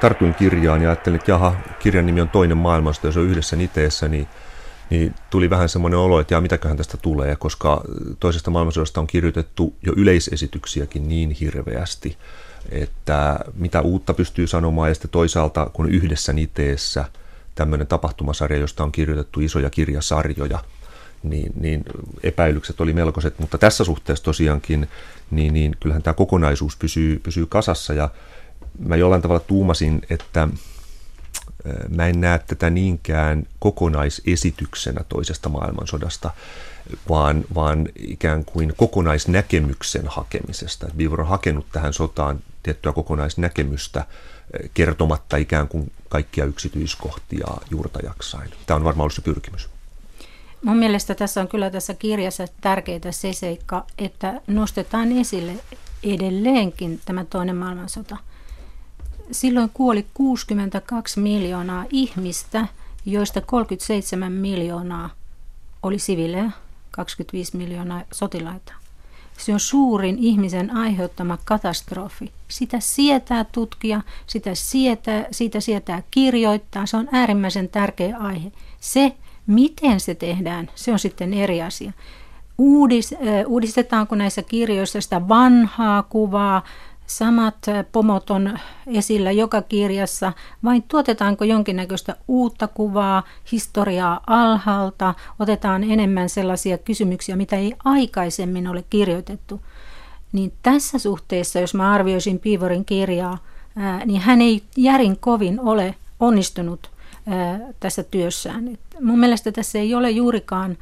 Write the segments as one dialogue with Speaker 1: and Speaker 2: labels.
Speaker 1: tartuin kirjaan ja ajattelin, että jaha, kirjan nimi on Toinen maailmasta ja se on yhdessä niteessä, niin, niin tuli vähän semmoinen olo, että jaa, mitäköhän tästä tulee, koska toisesta maailmansodasta on kirjoitettu jo yleisesityksiäkin niin hirveästi, että mitä uutta pystyy sanomaan ja sitten toisaalta kun yhdessä niteessä tämmöinen tapahtumasarja, josta on kirjoitettu isoja kirjasarjoja, niin, niin epäilykset oli melkoiset, mutta tässä suhteessa tosiaankin, niin, niin kyllähän tämä kokonaisuus pysyy, pysyy kasassa ja mä jollain tavalla tuumasin, että mä en näe tätä niinkään kokonaisesityksenä toisesta maailmansodasta, vaan, vaan ikään kuin kokonaisnäkemyksen hakemisesta. Beaver on hakenut tähän sotaan tiettyä kokonaisnäkemystä kertomatta ikään kuin kaikkia yksityiskohtia juurta jaksain. Tämä on varmaan ollut se pyrkimys.
Speaker 2: Mun mielestä tässä on kyllä tässä kirjassa tärkeää se seikka, että nostetaan esille edelleenkin tämä toinen maailmansota – silloin kuoli 62 miljoonaa ihmistä, joista 37 miljoonaa oli sivilejä, 25 miljoonaa sotilaita. Se on suurin ihmisen aiheuttama katastrofi. Sitä sietää tutkia, sitä sietää, siitä sietää kirjoittaa. Se on äärimmäisen tärkeä aihe. Se, miten se tehdään, se on sitten eri asia. Uudis, uudistetaanko näissä kirjoissa sitä vanhaa kuvaa, Samat pomot on esillä joka kirjassa, vai tuotetaanko jonkinnäköistä uutta kuvaa, historiaa alhaalta, otetaan enemmän sellaisia kysymyksiä, mitä ei aikaisemmin ole kirjoitettu. Niin tässä suhteessa, jos mä arvioisin Piivorin kirjaa, ää, niin hän ei järin kovin ole onnistunut ää, tässä työssään. Mun mielestä tässä ei ole juurikaan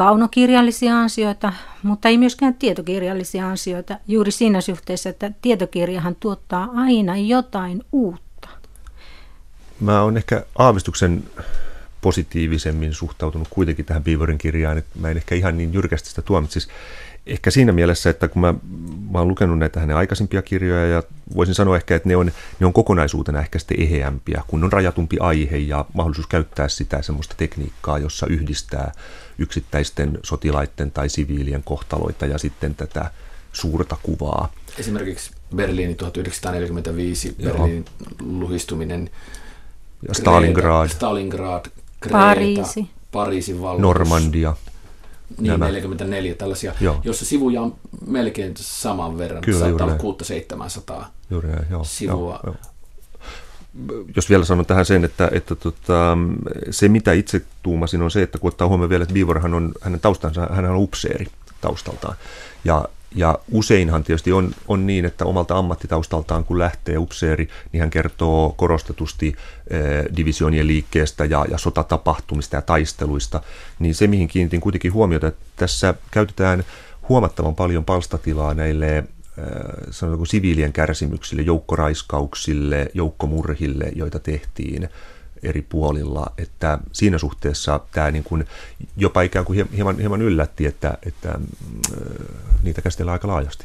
Speaker 2: kaunokirjallisia ansioita, mutta ei myöskään tietokirjallisia ansioita juuri siinä suhteessa, että tietokirjahan tuottaa aina jotain uutta.
Speaker 1: Mä oon ehkä aavistuksen positiivisemmin suhtautunut kuitenkin tähän Beaverin kirjaan, että mä en ehkä ihan niin jyrkästi sitä tuomitsisi. Ehkä siinä mielessä, että kun mä, mä oon lukenut näitä hänen aikaisempia kirjoja ja voisin sanoa ehkä, että ne on, ne on kokonaisuutena ehkä sitten eheämpiä, kun on rajatumpi aihe ja mahdollisuus käyttää sitä semmoista tekniikkaa, jossa yhdistää yksittäisten sotilaiden tai siviilien kohtaloita ja sitten tätä suurta kuvaa.
Speaker 3: Esimerkiksi Berliini 1945, Joo. Berliinin luhistuminen,
Speaker 1: ja Stalingrad,
Speaker 3: Kreta, Stalingrad
Speaker 2: Kreta, Pariisi,
Speaker 3: Pariisin valloitus.
Speaker 1: Normandia.
Speaker 3: Niin, nämä. 44 tällaisia, joo. jossa sivuja on melkein saman verran.
Speaker 1: Kyllä,
Speaker 3: Saattaa olla 600-700
Speaker 1: juuri joo,
Speaker 3: sivua.
Speaker 1: Joo, joo jos vielä sanon tähän sen, että, että tota, se mitä itse tuumasin on se, että kun ottaa huomioon vielä, että Beaverhan on, hänen taustansa, hän on upseeri taustaltaan. Ja, ja useinhan tietysti on, on niin, että omalta ammattitaustaltaan kun lähtee upseeri, niin hän kertoo korostetusti eh, divisionien liikkeestä ja, ja sotatapahtumista ja taisteluista. Niin se, mihin kiinnitin kuitenkin huomiota, että tässä käytetään huomattavan paljon palstatilaa näille sanotaanko siviilien kärsimyksille, joukkoraiskauksille, joukkomurhille, joita tehtiin eri puolilla, että siinä suhteessa tämä niin kuin jopa ikään kuin hieman, hieman yllätti, että, että niitä käsitellään aika laajasti.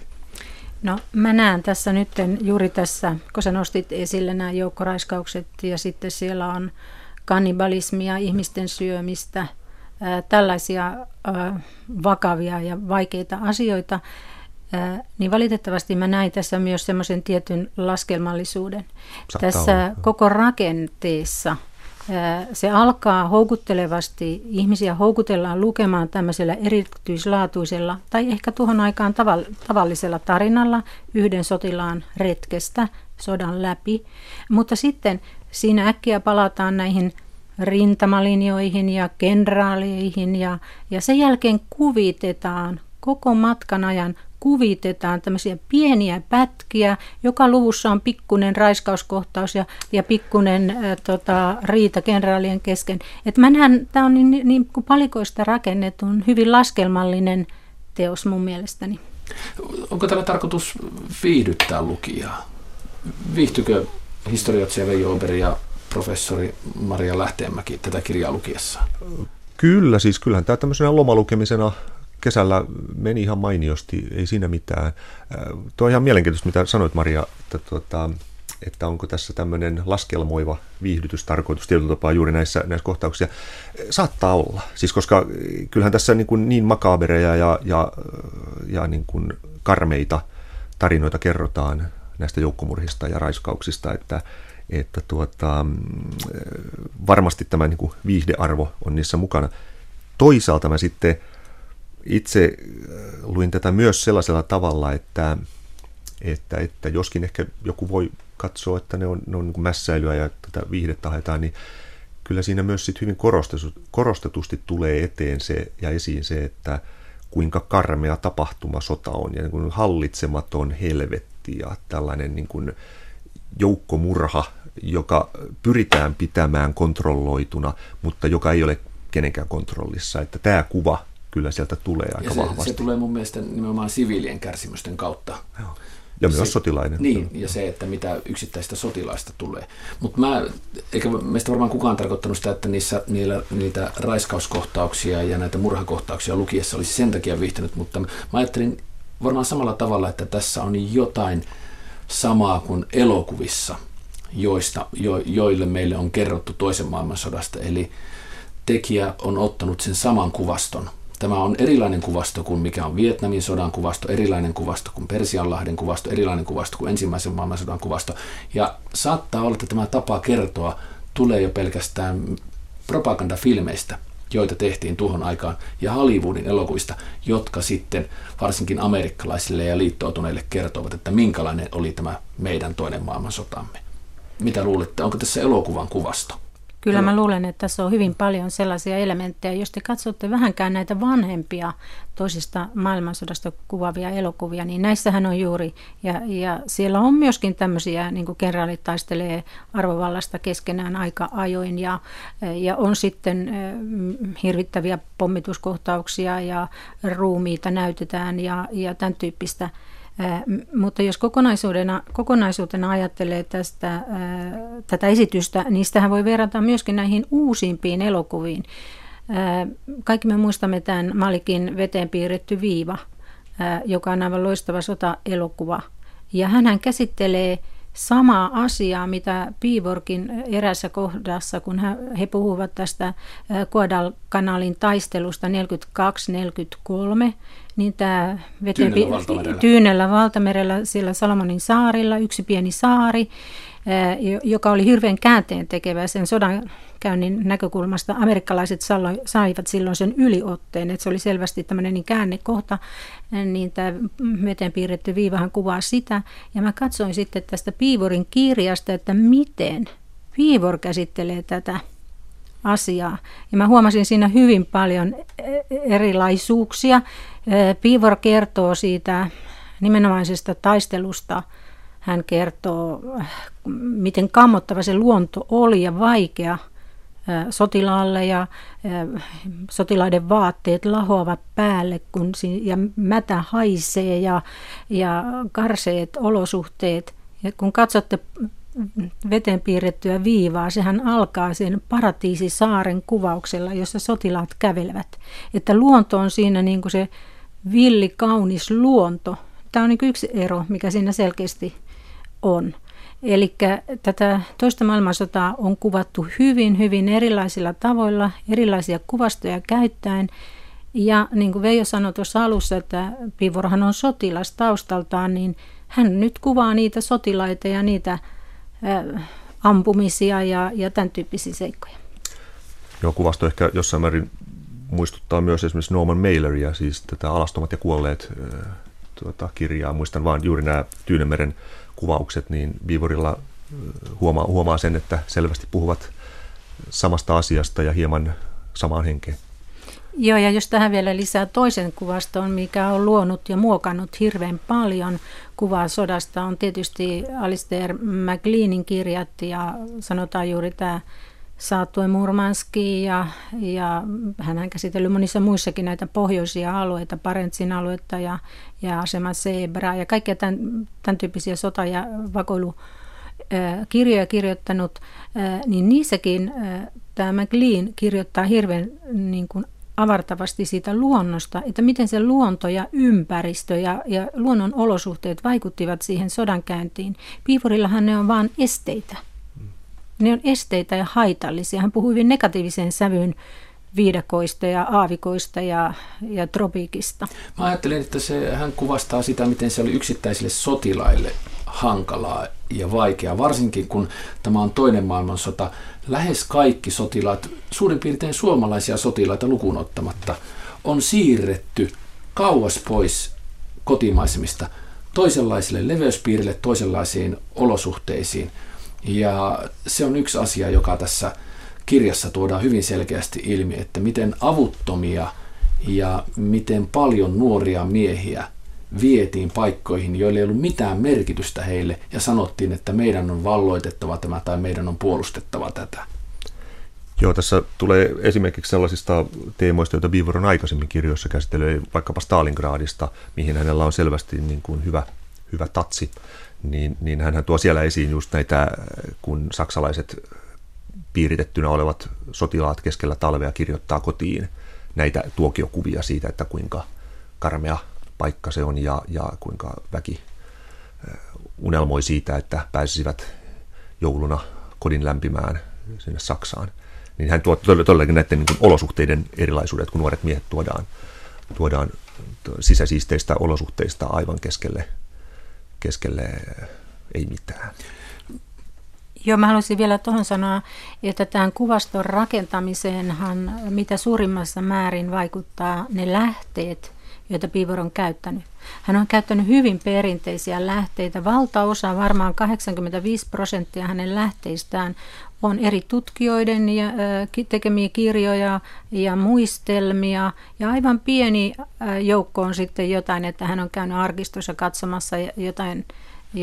Speaker 2: No mä näen tässä nyt juuri tässä, kun sä nostit esille nämä joukkoraiskaukset ja sitten siellä on kannibalismia, ihmisten syömistä, tällaisia vakavia ja vaikeita asioita, niin valitettavasti mä näin tässä myös semmoisen tietyn laskelmallisuuden. Saattaa tässä olla. koko rakenteessa se alkaa houkuttelevasti, ihmisiä houkutellaan lukemaan tämmöisellä erityislaatuisella tai ehkä tuohon aikaan tavallisella tarinalla yhden sotilaan retkestä sodan läpi. Mutta sitten siinä äkkiä palataan näihin rintamalinjoihin ja kenraaleihin ja, ja sen jälkeen kuvitetaan koko matkan ajan kuvitetaan tämmöisiä pieniä pätkiä. Joka luvussa on pikkunen raiskauskohtaus ja, ja pikkunen ä, tota, riita kenraalien kesken. Et mä näen, tämä on niin, niin, niin kuin palikoista rakennetun, hyvin laskelmallinen teos mun mielestäni.
Speaker 3: Onko tämä tarkoitus viihdyttää lukijaa? Viihtykö historioitsija Veijo Oberi ja professori Maria Lähteenmäki tätä kirjaa lukiessa?
Speaker 1: Kyllä, siis kyllähän tämä tämmöisenä lomalukemisena kesällä meni ihan mainiosti, ei siinä mitään. Tuo on ihan mielenkiintoista, mitä sanoit Maria, että, tuota, että onko tässä tämmöinen laskelmoiva viihdytystarkoitus tietyllä tapaa juuri näissä, näissä kohtauksissa. Saattaa olla, siis koska kyllähän tässä niin, kuin niin makabereja ja, ja, ja niin kuin karmeita tarinoita kerrotaan näistä joukkomurhista ja raiskauksista, että, että tuota, varmasti tämä niin kuin viihdearvo on niissä mukana. Toisaalta mä sitten itse luin tätä myös sellaisella tavalla, että, että, että joskin ehkä joku voi katsoa, että ne on, ne on niin mässäilyä ja tätä viihdettä haetaan, niin kyllä siinä myös sit hyvin korostetusti tulee eteen se ja esiin se, että kuinka karmea tapahtuma sota on ja niin kuin hallitsematon helvetti ja tällainen niin kuin joukkomurha, joka pyritään pitämään kontrolloituna, mutta joka ei ole kenenkään kontrollissa. Että tämä kuva kyllä sieltä tulee aika
Speaker 3: ja se,
Speaker 1: vahvasti.
Speaker 3: Se tulee mun mielestä nimenomaan siviilien kärsimysten kautta.
Speaker 1: Joo. Ja myös
Speaker 3: se,
Speaker 1: sotilainen.
Speaker 3: Niin, ja se, että mitä yksittäistä sotilaista tulee. Mutta mä, eikä meistä varmaan kukaan tarkoittanut sitä, että niissä, niillä, niitä raiskauskohtauksia ja näitä murhakohtauksia lukiessa olisi sen takia viihtynyt, mutta mä ajattelin varmaan samalla tavalla, että tässä on jotain samaa kuin elokuvissa, joista, jo, joille meille on kerrottu toisen maailmansodasta. Eli tekijä on ottanut sen saman kuvaston, Tämä on erilainen kuvasto kuin mikä on Vietnamin sodan kuvasto, erilainen kuvasto kuin Persianlahden kuvasto, erilainen kuvasto kuin ensimmäisen maailmansodan kuvasto. Ja saattaa olla, että tämä tapa kertoa tulee jo pelkästään propagandafilmeistä, joita tehtiin tuohon aikaan, ja Hollywoodin elokuvista, jotka sitten varsinkin amerikkalaisille ja liittoutuneille kertovat, että minkälainen oli tämä meidän toinen maailmansotamme. Mitä luulette, onko tässä elokuvan kuvasto?
Speaker 2: Kyllä mä luulen, että tässä on hyvin paljon sellaisia elementtejä. Jos te katsotte vähänkään näitä vanhempia toisista maailmansodasta kuvaavia elokuvia, niin näissähän on juuri, ja, ja siellä on myöskin tämmöisiä, niin kuin kenraalit taistelee arvovallasta keskenään aika ajoin, ja, ja on sitten hirvittäviä pommituskohtauksia ja ruumiita näytetään ja, ja tämän tyyppistä – mutta jos kokonaisuutena, kokonaisuutena ajattelee tästä, tätä esitystä, niin sitähän voi verrata myöskin näihin uusimpiin elokuviin. Kaikki me muistamme tämän Malikin veteen piirretty viiva, joka on aivan loistava sota-elokuva. Ja hän käsittelee samaa asiaa, mitä Piivorkin erässä kohdassa, kun he puhuvat tästä Guadalcanalin taistelusta 42-43, niin tämä
Speaker 3: Tyynellä valtamerellä.
Speaker 2: Tyynellä valtamerellä siellä Salomonin saarilla, yksi pieni saari, joka oli hirveän käänteen tekevä sen sodan käynnin näkökulmasta. Amerikkalaiset saivat silloin sen yliotteen, että se oli selvästi tämmöinen niin käännekohta, niin tämä veteen piirretty viivahan kuvaa sitä. Ja mä katsoin sitten tästä Piivorin kirjasta, että miten Piivor käsittelee tätä asiaa. Ja mä huomasin siinä hyvin paljon erilaisuuksia. Piivor kertoo siitä nimenomaisesta taistelusta. Hän kertoo, miten kammottava se luonto oli ja vaikea sotilaalle ja sotilaiden vaatteet lahoavat päälle, kun ja mätä haisee ja, ja karseet olosuhteet. Ja kun katsotte veteen piirrettyä viivaa, sehän alkaa sen paratiisisaaren kuvauksella, jossa sotilaat kävelevät. Että luonto on siinä niin kuin se villi, kaunis luonto. Tämä on niin yksi ero, mikä siinä selkeästi on. Eli tätä toista maailmansotaa on kuvattu hyvin, hyvin erilaisilla tavoilla, erilaisia kuvastoja käyttäen. Ja niin kuin Veijo sanoi tuossa alussa, että Pivorhan on sotilas taustaltaan, niin hän nyt kuvaa niitä sotilaita ja niitä ampumisia ja, ja tämän tyyppisiä seikkoja.
Speaker 1: Joo, kuvasto ehkä jossain määrin muistuttaa myös esimerkiksi Norman Maileria, siis tätä Alastomat ja kuolleet tuota, kirjaa. Muistan vaan juuri nämä Tyynemeren kuvaukset, niin Viivorilla huomaa, huomaa sen, että selvästi puhuvat samasta asiasta ja hieman samaan henkeen.
Speaker 2: Joo, ja jos tähän vielä lisää toisen kuvaston, mikä on luonut ja muokannut hirveän paljon kuvaa sodasta, on tietysti Alistair McLeanin kirjat ja sanotaan juuri tämä Saattue Murmanski ja, ja hän on käsitellyt monissa muissakin näitä pohjoisia alueita, Parentsin aluetta ja, ja Asema Zebra ja kaikkia tämän, tämän tyyppisiä sota- ja vakoilu kirjoja kirjoittanut, niin niissäkin tämä McLean kirjoittaa hirveän niin kuin avartavasti siitä luonnosta, että miten se luonto ja ympäristö ja, ja luonnon olosuhteet vaikuttivat siihen sodankäyntiin. Piivurillahan ne on vain esteitä. Ne on esteitä ja haitallisia. Hän puhui hyvin negatiivisen sävyyn viidakoista ja aavikoista ja, ja tropiikista.
Speaker 3: Mä ajattelin, että se, hän kuvastaa sitä, miten se oli yksittäisille sotilaille hankalaa ja vaikeaa, varsinkin kun tämä on toinen maailmansota. Lähes kaikki sotilaat, suurin piirtein suomalaisia sotilaita lukuun ottamatta, on siirretty kauas pois kotimaisemista toisenlaisille leveyspiirille, toisenlaisiin olosuhteisiin. Ja se on yksi asia, joka tässä kirjassa tuodaan hyvin selkeästi ilmi, että miten avuttomia ja miten paljon nuoria miehiä vietiin paikkoihin, joille ei ollut mitään merkitystä heille ja sanottiin, että meidän on valloitettava tämä tai meidän on puolustettava tätä.
Speaker 1: Joo, tässä tulee esimerkiksi sellaisista teemoista, joita Beaver on aikaisemmin kirjoissa käsitellyt, vaikkapa Stalingradista, mihin hänellä on selvästi niin kuin hyvä, hyvä tatsi, niin, niin hän tuo siellä esiin just näitä, kun saksalaiset piiritettynä olevat sotilaat keskellä talvea kirjoittaa kotiin näitä tuokiokuvia siitä, että kuinka karmea paikka se on ja, ja kuinka väki unelmoi siitä, että pääsisivät jouluna kodin lämpimään sinne Saksaan. Niin hän tuo todellakin näiden niin olosuhteiden erilaisuudet, kun nuoret miehet tuodaan, tuodaan sisäsiisteistä olosuhteista aivan keskelle, keskelle ei mitään.
Speaker 2: Joo, mä haluaisin vielä tuohon sanoa, että tämän kuvaston rakentamiseenhan mitä suurimmassa määrin vaikuttaa ne lähteet, joita Piivor on käyttänyt. Hän on käyttänyt hyvin perinteisiä lähteitä. Valtaosa, varmaan 85 prosenttia hänen lähteistään on eri tutkijoiden tekemiä kirjoja ja muistelmia. Ja aivan pieni joukko on sitten jotain, että hän on käynyt arkistossa katsomassa jotain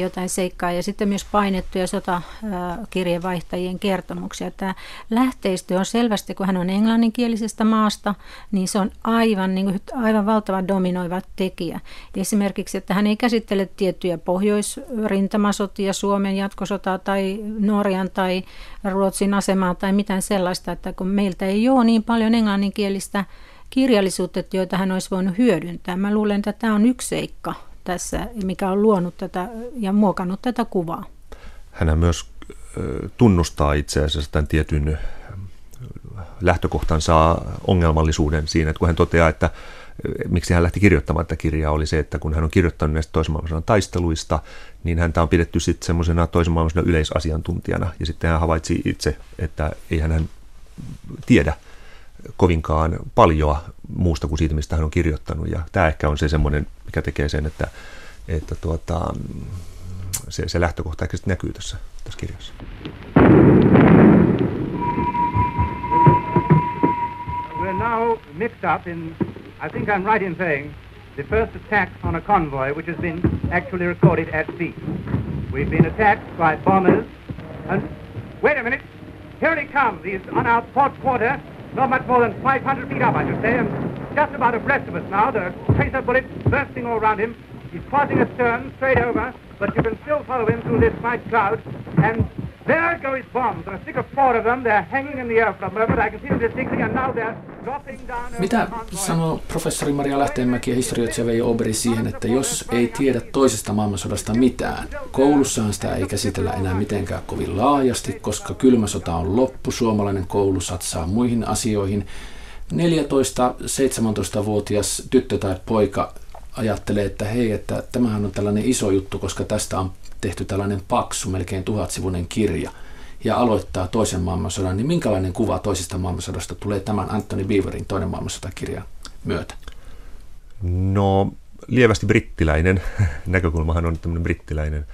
Speaker 2: jotain seikkaa ja sitten myös painettuja sotakirjeenvaihtajien kertomuksia. Tämä lähteistö on selvästi, kun hän on englanninkielisestä maasta, niin se on aivan, niin kuin, aivan valtava dominoiva tekijä. Esimerkiksi, että hän ei käsittele tiettyjä pohjoisrintamasotia, Suomen jatkosotaa tai Norjan tai Ruotsin asemaa tai mitään sellaista, että kun meiltä ei ole niin paljon englanninkielistä kirjallisuutta, joita hän olisi voinut hyödyntää. Mä luulen, että tämä on yksi seikka tässä, mikä on luonut tätä ja muokannut tätä kuvaa.
Speaker 1: Hän myös tunnustaa itse asiassa tämän tietyn lähtökohtansa ongelmallisuuden siinä, että kun hän toteaa, että miksi hän lähti kirjoittamaan tätä kirjaa, oli se, että kun hän on kirjoittanut näistä toisen maailmansodan taisteluista, niin häntä on pidetty sitten semmoisena toisen maailmansodan yleisasiantuntijana. Ja sitten hän havaitsi itse, että ei hän tiedä kovinkaan paljoa muusta kuin siitä, mistä hän on kirjoittanut. Ja tämä ehkä on se semmoinen, mikä tekee sen, että, että tuota, se, se lähtökohta ehkä näkyy tässä, tässä kirjassa. We're now mixed up in, I think I'm right in saying, the first attack on a convoy which has been actually recorded at sea. We've been attacked by bombers and wait a minute, here he comes. He's on our port quarter not much more than 500 feet up, I should say, and just about abreast of us now. Are tracer bullets bursting all around him. He's crossing astern, straight over, but you can still follow him through this night cloud. And there go his bombs, a stick of four of them. They're hanging in the air for a moment. I can see them distinctly, and now they're Mitä sanoo professori Maria Lähteenmäki ja historioitsija Veijo Oberi siihen, että jos ei tiedä toisesta maailmansodasta mitään, koulussahan sitä ei käsitellä enää mitenkään kovin laajasti, koska kylmä sota on loppu, suomalainen koulu satsaa muihin asioihin. 14-17-vuotias tyttö tai poika ajattelee, että hei, että tämähän on tällainen iso juttu, koska tästä on tehty tällainen paksu, melkein tuhatsivuinen kirja – ja aloittaa toisen maailmansodan, niin minkälainen kuva toisesta maailmansodasta tulee tämän Anthony Beaverin toinen maailmansotakirjan myötä? No lievästi brittiläinen. Näkökulmahan on tämmöinen brittiläinen.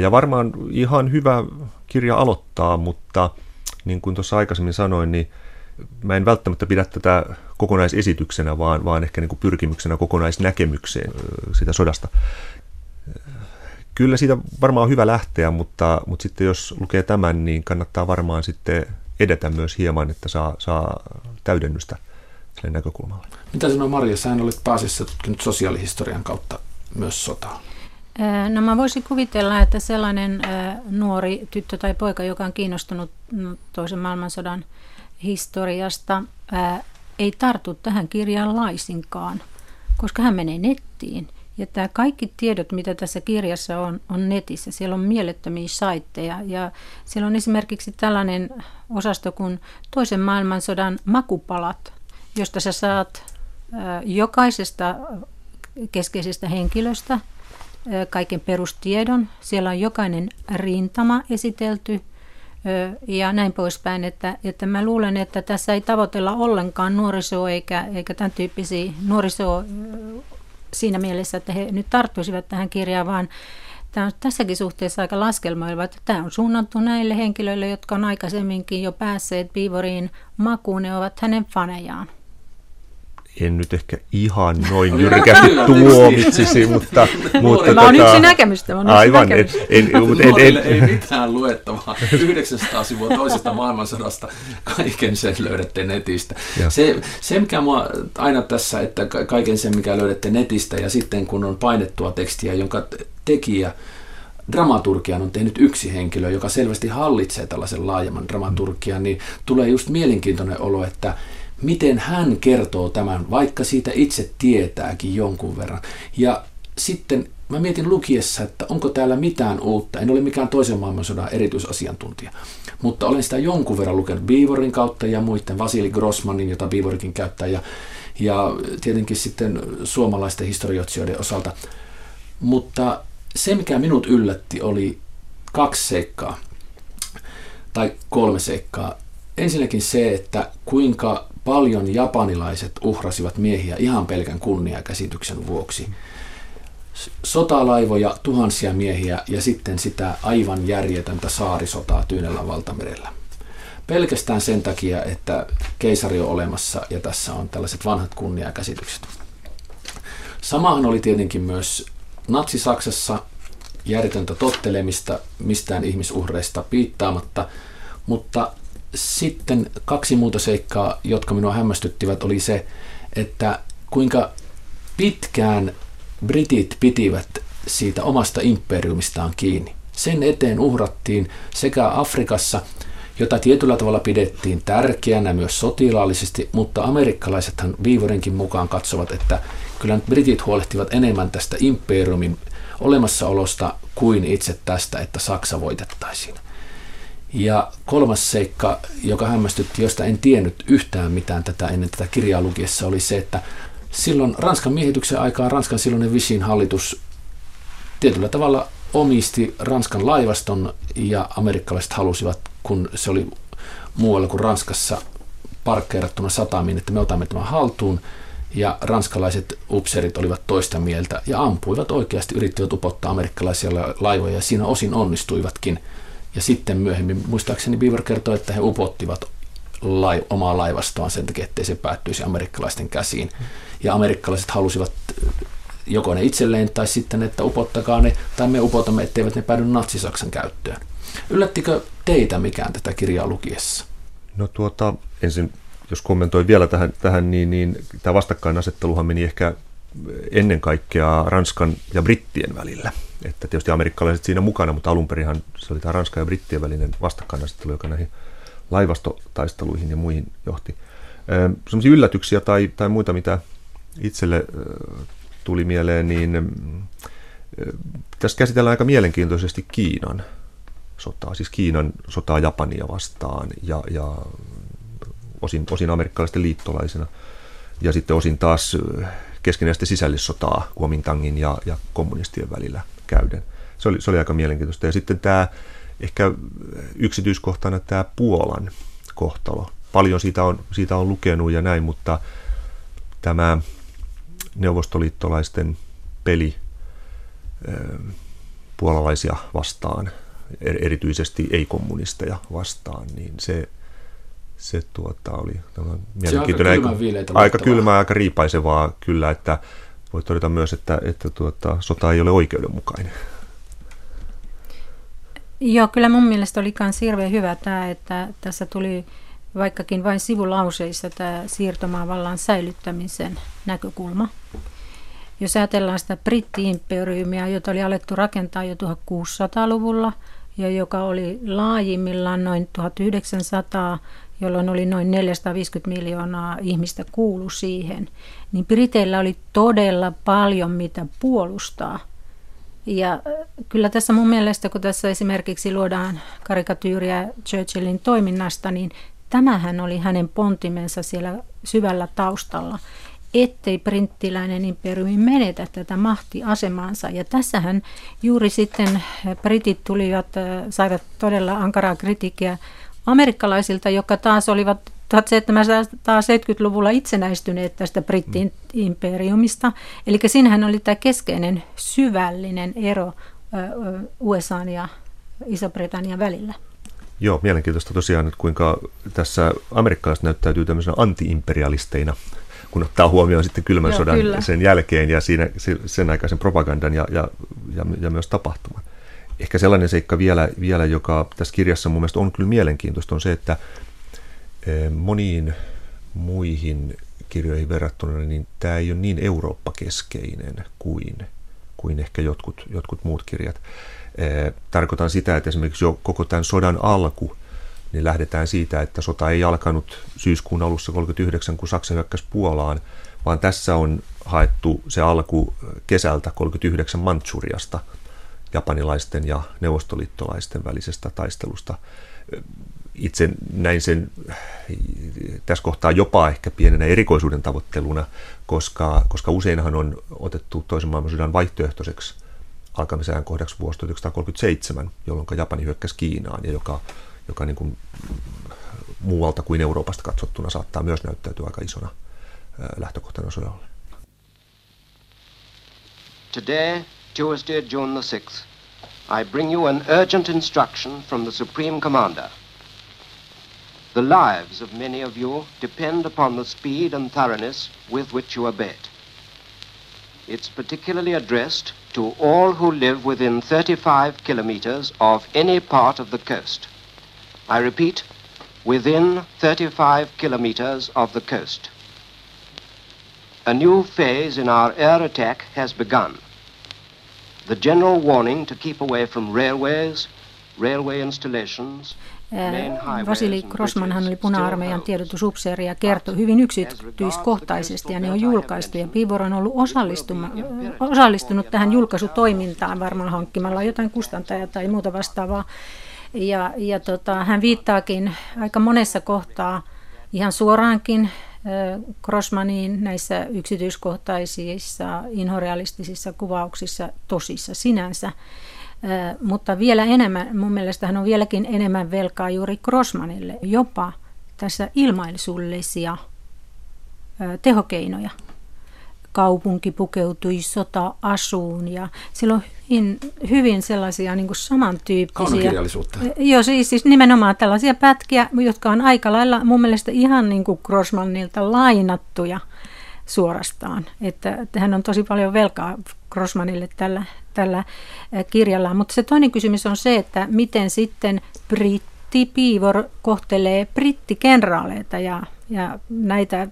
Speaker 1: Ja varmaan ihan hyvä kirja aloittaa, mutta niin kuin tuossa aikaisemmin sanoin, niin mä en välttämättä pidä tätä kokonaisesityksenä, vaan, vaan ehkä niin kuin pyrkimyksenä kokonaisnäkemykseen sitä sodasta kyllä siitä varmaan on hyvä lähteä, mutta, mutta sitten jos lukee tämän, niin kannattaa varmaan sitten edetä myös hieman, että saa, saa täydennystä sille näkökulmalle.
Speaker 3: Mitä sanoo Maria, sä olet pääasiassa tutkinut sosiaalihistorian kautta myös sotaa.
Speaker 2: No mä voisin kuvitella, että sellainen nuori tyttö tai poika, joka on kiinnostunut toisen maailmansodan historiasta, ei tartu tähän kirjaan laisinkaan, koska hän menee nettiin. Ja tämä kaikki tiedot, mitä tässä kirjassa on, on netissä. Siellä on mielettömiä saitteja ja siellä on esimerkiksi tällainen osasto kuin toisen maailmansodan makupalat, josta sä saat jokaisesta keskeisestä henkilöstä kaiken perustiedon. Siellä on jokainen rintama esitelty ja näin poispäin. Että, että mä luulen, että tässä ei tavoitella ollenkaan nuorisoa eikä, eikä tämän tyyppisiä nuorisoa siinä mielessä, että he nyt tarttuisivat tähän kirjaan, vaan tämä on tässäkin suhteessa aika laskelmoiva, että tämä on suunnattu näille henkilöille, jotka on aikaisemminkin jo päässeet Piivoriin makuun, ne ovat hänen fanejaan
Speaker 1: en nyt ehkä ihan noin jyrkästi tuomitsisi, mutta... mutta
Speaker 2: Mä oon tota, yksi näkemystä. Mä
Speaker 1: aivan,
Speaker 2: näkemystä.
Speaker 1: En,
Speaker 3: en, en, en, ei mitään luettavaa. 900 sivua toisesta maailmansodasta, kaiken sen löydätte netistä. Se, se, mikä mua aina tässä, että kaiken sen, mikä löydätte netistä, ja sitten kun on painettua tekstiä, jonka tekijä dramaturgian on tehnyt yksi henkilö, joka selvästi hallitsee tällaisen laajemman dramaturgian, niin tulee just mielenkiintoinen olo, että miten hän kertoo tämän, vaikka siitä itse tietääkin jonkun verran. Ja sitten mä mietin lukiessa, että onko täällä mitään uutta. En ole mikään toisen maailmansodan erityisasiantuntija, mutta olen sitä jonkun verran lukenut Beavorin kautta ja muiden Vasili Grossmanin, jota Beavorikin käyttää, ja, ja tietenkin sitten suomalaisten historioitsijoiden osalta. Mutta se, mikä minut yllätti, oli kaksi seikkaa, tai kolme seikkaa. Ensinnäkin se, että kuinka paljon japanilaiset uhrasivat miehiä ihan pelkän kunniakäsityksen vuoksi. Sotalaivoja, tuhansia miehiä ja sitten sitä aivan järjetöntä saarisotaa Tyynellä valtamerellä. Pelkästään sen takia, että keisari on olemassa ja tässä on tällaiset vanhat kunniakäsitykset. Samahan oli tietenkin myös Natsi-Saksassa järjetöntä tottelemista mistään ihmisuhreista piittaamatta, mutta sitten kaksi muuta seikkaa, jotka minua hämmästyttivät, oli se, että kuinka pitkään britit pitivät siitä omasta imperiumistaan kiinni. Sen eteen uhrattiin sekä Afrikassa, jota tietyllä tavalla pidettiin tärkeänä myös sotilaallisesti, mutta amerikkalaisethan Viivorenkin mukaan katsovat, että kyllä britit huolehtivat enemmän tästä imperiumin olemassaolosta kuin itse tästä, että Saksa voitettaisiin. Ja kolmas seikka, joka hämmästytti, josta en tiennyt yhtään mitään tätä ennen tätä kirjaa lukiessa, oli se, että silloin Ranskan miehityksen aikaan Ranskan silloinen Vichin hallitus tietyllä tavalla omisti Ranskan laivaston ja amerikkalaiset halusivat, kun se oli muualla kuin Ranskassa parkkeerattuna satamiin, että me otamme tämän haltuun. Ja ranskalaiset upserit olivat toista mieltä ja ampuivat oikeasti, yrittivät upottaa amerikkalaisia laivoja ja siinä osin onnistuivatkin – ja sitten myöhemmin, muistaakseni Beaver kertoi, että he upottivat lai, omaa laivastoaan sen takia, ettei se päättyisi amerikkalaisten käsiin. Ja amerikkalaiset halusivat joko ne itselleen tai sitten, että upottakaa ne, tai me upotamme, etteivät ne päädy natsisaksan käyttöön. Yllättikö teitä mikään tätä kirjaa lukiessa?
Speaker 1: No tuota, ensin jos kommentoi vielä tähän, tähän niin, niin tämä vastakkainasetteluhan meni ehkä ennen kaikkea Ranskan ja Brittien välillä. Että tietysti amerikkalaiset siinä mukana, mutta alunperinhan se oli tämä Ranskan ja Brittien välinen vastakkainasettelu, joka näihin laivastotaisteluihin ja muihin johti. Sellaisia yllätyksiä tai, tai muita, mitä itselle tuli mieleen, niin tässä käsitellään aika mielenkiintoisesti Kiinan sotaa, siis Kiinan sotaa Japania vastaan ja, ja osin, osin amerikkalaisten liittolaisena ja sitten osin taas keskinäistä sisällissotaa Kuomintangin ja, ja kommunistien välillä käyden. Se oli, se oli aika mielenkiintoista. Ja sitten tämä ehkä yksityiskohtana tämä Puolan kohtalo. Paljon siitä on, siitä on lukenut ja näin, mutta tämä neuvostoliittolaisten peli puolalaisia vastaan, erityisesti ei-kommunisteja vastaan, niin se, se tuota, oli
Speaker 3: mielenkiintoinen. Se aika, kylmä,
Speaker 1: aika kylmää, aika riipaisevaa kyllä, että voi todeta myös, että, että tuota, sota ei ole oikeudenmukainen.
Speaker 2: Joo, kyllä mun mielestä oli myös hirveän hyvä tämä, että tässä tuli vaikkakin vain sivulauseissa tämä siirtomaavallan säilyttämisen näkökulma. Jos ajatellaan sitä britti-imperiumia, jota oli alettu rakentaa jo 1600-luvulla ja joka oli laajimmillaan noin 1900 jolloin oli noin 450 miljoonaa ihmistä kuulu siihen, niin Briteillä oli todella paljon mitä puolustaa. Ja kyllä tässä mun mielestä, kun tässä esimerkiksi luodaan karikatyyriä Churchillin toiminnasta, niin tämähän oli hänen pontimensa siellä syvällä taustalla, ettei printtiläinen imperiumi menetä tätä mahtiasemansa. Ja tässähän juuri sitten britit tulivat, saivat todella ankaraa kritiikkiä amerikkalaisilta, jotka taas olivat 1770-luvulla itsenäistyneet tästä brittiin imperiumista. Eli siinähän oli tämä keskeinen syvällinen ero USA ja Iso-Britannian välillä.
Speaker 1: Joo, mielenkiintoista tosiaan, että kuinka tässä amerikkalaiset näyttäytyy tämmöisenä antiimperialisteina, kun ottaa huomioon sitten kylmän Joo, sodan kyllä. sen jälkeen ja siinä, sen aikaisen propagandan ja, ja, ja, ja myös tapahtuman. Ehkä sellainen seikka vielä, vielä, joka tässä kirjassa mun mielestä on kyllä mielenkiintoista, on se, että e, moniin muihin kirjoihin verrattuna, niin tämä ei ole niin Eurooppa-keskeinen kuin, kuin ehkä jotkut, jotkut muut kirjat. E, tarkoitan sitä, että esimerkiksi jo koko tämän sodan alku, niin lähdetään siitä, että sota ei alkanut syyskuun alussa 39, kun Saksa hyökkäsi Puolaan, vaan tässä on haettu se alku kesältä 39 Manchuriasta – japanilaisten ja neuvostoliittolaisten välisestä taistelusta. Itse näin sen tässä kohtaa jopa ehkä pienenä erikoisuuden tavoitteluna, koska, koska useinhan on otettu toisen maailmansodan vaihtoehtoiseksi alkamiseen kohdaksi vuosi 1937, jolloin Japani hyökkäsi Kiinaan ja joka, joka niin kuin muualta kuin Euroopasta katsottuna saattaa myös näyttäytyä aika isona lähtökohtana sodalle.
Speaker 4: Today Tuesday, June the 6th, I bring you an urgent instruction from the Supreme Commander. The lives of many of you depend upon the speed and thoroughness with which you obey it. It's particularly addressed to all who live within 35 kilometers of any part of the coast. I repeat, within 35 kilometers of the coast. A new phase in our air attack has begun. The general warning to keep away from railways, railway installations, Vasili Grossmanhan oli puna-armeijan tiedotusupseeri ja kertoi hyvin yksityiskohtaisesti ja ne on julkaistu. Ja Piivor on ollut osallistunut tähän julkaisutoimintaan varmaan hankkimalla jotain kustantajaa tai muuta vastaavaa. Ja, ja tota, hän viittaakin aika monessa kohtaa ihan suoraankin Grossmanin näissä yksityiskohtaisissa inhorealistisissa kuvauksissa tosissa sinänsä. Mutta vielä enemmän, mun mielestä hän on vieläkin enemmän velkaa juuri Grossmanille, jopa tässä ilmaisullisia tehokeinoja kaupunki pukeutui sota-asuun ja sillä on hyvin, hyvin sellaisia niin kuin samantyyppisiä. Joo, siis, siis nimenomaan tällaisia pätkiä, jotka on aika lailla mun mielestä ihan niin kuin Grossmanilta lainattuja suorastaan. Että, että hän on tosi paljon velkaa Grossmanille tällä, tällä kirjalla. Mutta se toinen kysymys on se, että miten sitten britti Piivor kohtelee brittikenraaleita ja, ja näitä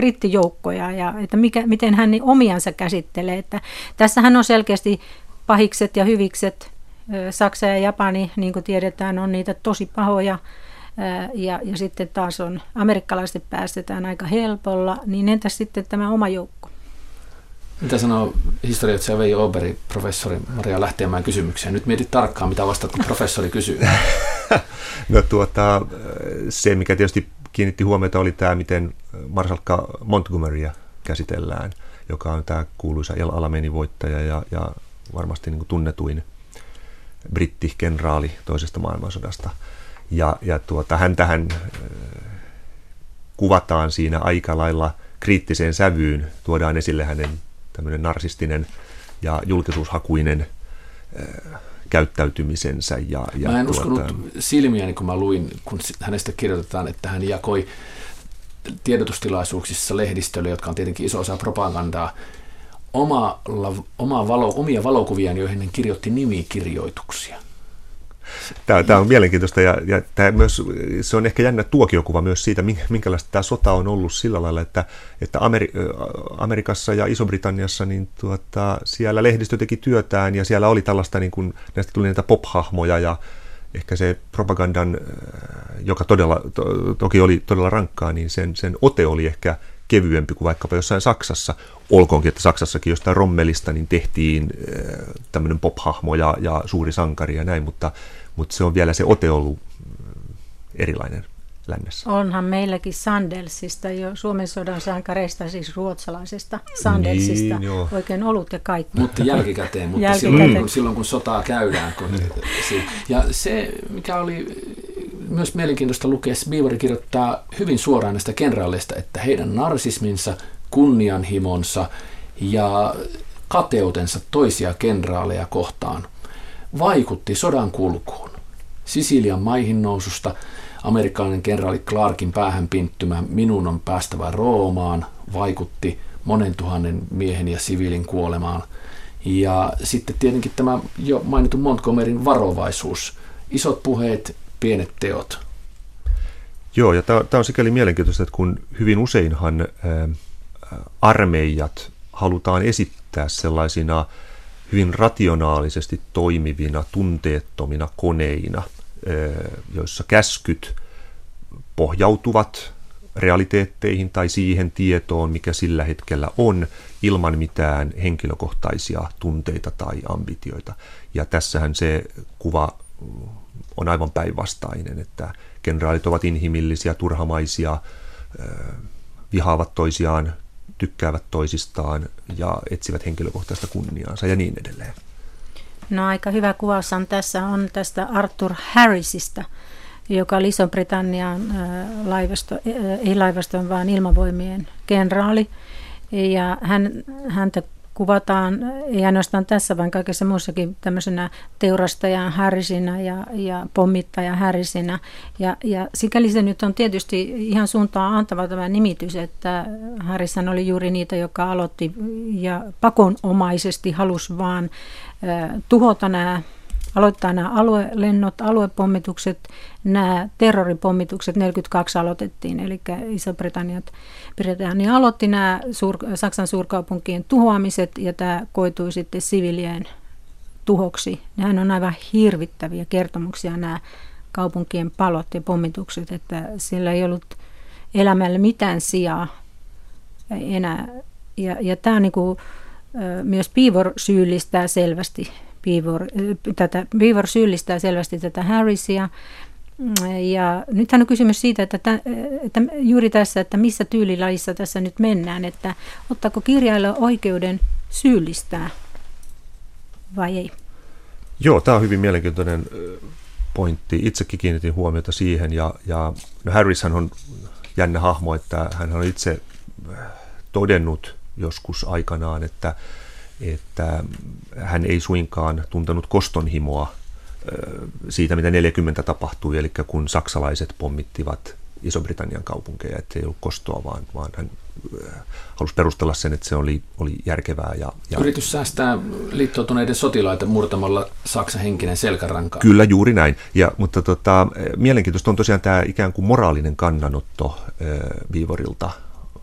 Speaker 4: brittijoukkoja ja että mikä, miten hän niin omiansa käsittelee. Että tässähän on selkeästi pahikset ja hyvikset. Saksa ja Japani, niin kuin tiedetään, on niitä tosi pahoja. Ja, ja sitten taas on amerikkalaiset päästetään aika helpolla, niin entäs sitten tämä oma joukko?
Speaker 3: Mitä sanoo historioitsija Veijo Oberi, professori Maria Lähteenmäen kysymykseen? Nyt mietit tarkkaan, mitä vastaat, kun professori kysyy.
Speaker 1: no tuota, se, mikä tietysti kiinnitti huomiota, oli tämä, miten Marsalkka Montgomerya käsitellään, joka on tämä kuuluisa El Alameinin voittaja ja, ja varmasti niin kuin tunnetuin brittikenraali toisesta maailmansodasta. Ja, ja tuota, hän tähän kuvataan siinä aika lailla kriittiseen sävyyn, tuodaan esille hänen tämmöinen narsistinen ja julkisuushakuinen käyttäytymisensä. Ja,
Speaker 3: ja mä en tuota... uskonut silmiäni, kun mä luin, kun hänestä kirjoitetaan, että hän jakoi tiedotustilaisuuksissa lehdistölle, jotka on tietenkin iso osa propagandaa, oma, oma valo, omia valokuvia, joihin hän kirjoitti nimikirjoituksia.
Speaker 1: Tämä, tämä on mielenkiintoista ja, ja tämä myös, se on ehkä jännä tuokiokuva myös siitä, minkälaista tämä sota on ollut sillä lailla, että, että Ameri, Amerikassa ja Iso-Britanniassa niin tuota, siellä lehdistö teki työtään ja siellä oli tällaista, niin kuin, näistä tuli näitä pop-hahmoja ja ehkä se propagandan joka todella, to, toki oli todella rankkaa, niin sen, sen ote oli ehkä kevyempi kuin vaikkapa jossain Saksassa. Olkoonkin, että Saksassakin jostain Rommelista niin tehtiin tämmöinen pop-hahmo ja, ja suuri sankari ja näin, mutta, mutta se on vielä se ote ollut erilainen lännessä.
Speaker 2: Onhan meilläkin Sandelsista jo Suomen sodan sankareista, siis ruotsalaisesta Sandelsista, niin, oikein ollut ja kaikki.
Speaker 3: Mutta jälkikäteen, mutta jälkikäteen. Silloin, kun, silloin kun sotaa käydään. Kun, ja se, mikä oli myös mielenkiintoista lukea, Beaver kirjoittaa hyvin suoraan näistä kenraaleista, että heidän narsisminsa, kunnianhimonsa ja kateutensa toisia kenraaleja kohtaan vaikutti sodan kulkuun. Sisilian maihin noususta amerikkalainen kenraali Clarkin päähän pinttymä Minun on päästävä Roomaan vaikutti monen tuhannen miehen ja siviilin kuolemaan. Ja sitten tietenkin tämä jo mainittu Montgomeryn varovaisuus. Isot puheet, pienet teot.
Speaker 1: Joo, ja tämä on sikäli mielenkiintoista, että kun hyvin useinhan armeijat halutaan esittää sellaisina hyvin rationaalisesti toimivina, tunteettomina koneina – joissa käskyt pohjautuvat realiteetteihin tai siihen tietoon, mikä sillä hetkellä on, ilman mitään henkilökohtaisia tunteita tai ambitioita. Ja tässähän se kuva on aivan päinvastainen, että kenraalit ovat inhimillisiä, turhamaisia, vihaavat toisiaan, tykkäävät toisistaan ja etsivät henkilökohtaista kunniaansa ja niin edelleen.
Speaker 2: No aika hyvä kuvaus on tässä on tästä Arthur Harrisista, joka oli Iso-Britannian laivasto, ei laivaston, vaan ilmavoimien kenraali. Ja hän, häntä kuvataan ei ainoastaan tässä, vaan kaikessa muussakin tämmöisenä teurastajan härisina ja, ja pommittajan härisina. Ja, ja sikäli se nyt on tietysti ihan suuntaan antava tämä nimitys, että Harrison oli juuri niitä, joka aloitti ja pakonomaisesti halusi vaan tuhota nämä aloittaa nämä aluelennot, aluepommitukset, nämä terroripommitukset 42 aloitettiin, eli Iso-Britanniat Britannia aloitti nämä suur, Saksan suurkaupunkien tuhoamiset ja tämä koitui sitten sivilien tuhoksi. Nehän on aivan hirvittäviä kertomuksia nämä kaupunkien palot ja pommitukset, että siellä ei ollut elämällä mitään sijaa enää. Ja, ja tämä niin kuin, myös Piivor syyllistää selvästi Beaver, tätä, Beaver syyllistää selvästi tätä Harrisia. Ja nythän on kysymys siitä, että, tä, että juuri tässä, että missä tyylilajissa tässä nyt mennään, että ottaako kirjailija oikeuden syyllistää vai ei?
Speaker 1: Joo, tämä on hyvin mielenkiintoinen pointti. Itsekin kiinnitin huomiota siihen ja, ja no Harrishan on jännä hahmo, että hän on itse todennut joskus aikanaan, että että hän ei suinkaan tuntenut kostonhimoa siitä, mitä 40 tapahtui, eli kun saksalaiset pommittivat Iso-Britannian kaupunkeja, että ei ollut kostoa, vaan, vaan hän halusi perustella sen, että se oli, oli järkevää. Ja, ja
Speaker 3: Yritys säästää liittoutuneiden sotilaita murtamalla Saksan henkinen selkäranka.
Speaker 1: Kyllä, juuri näin. Ja, mutta tota, mielenkiintoista on tosiaan tämä ikään kuin moraalinen kannanotto äh, Viivorilta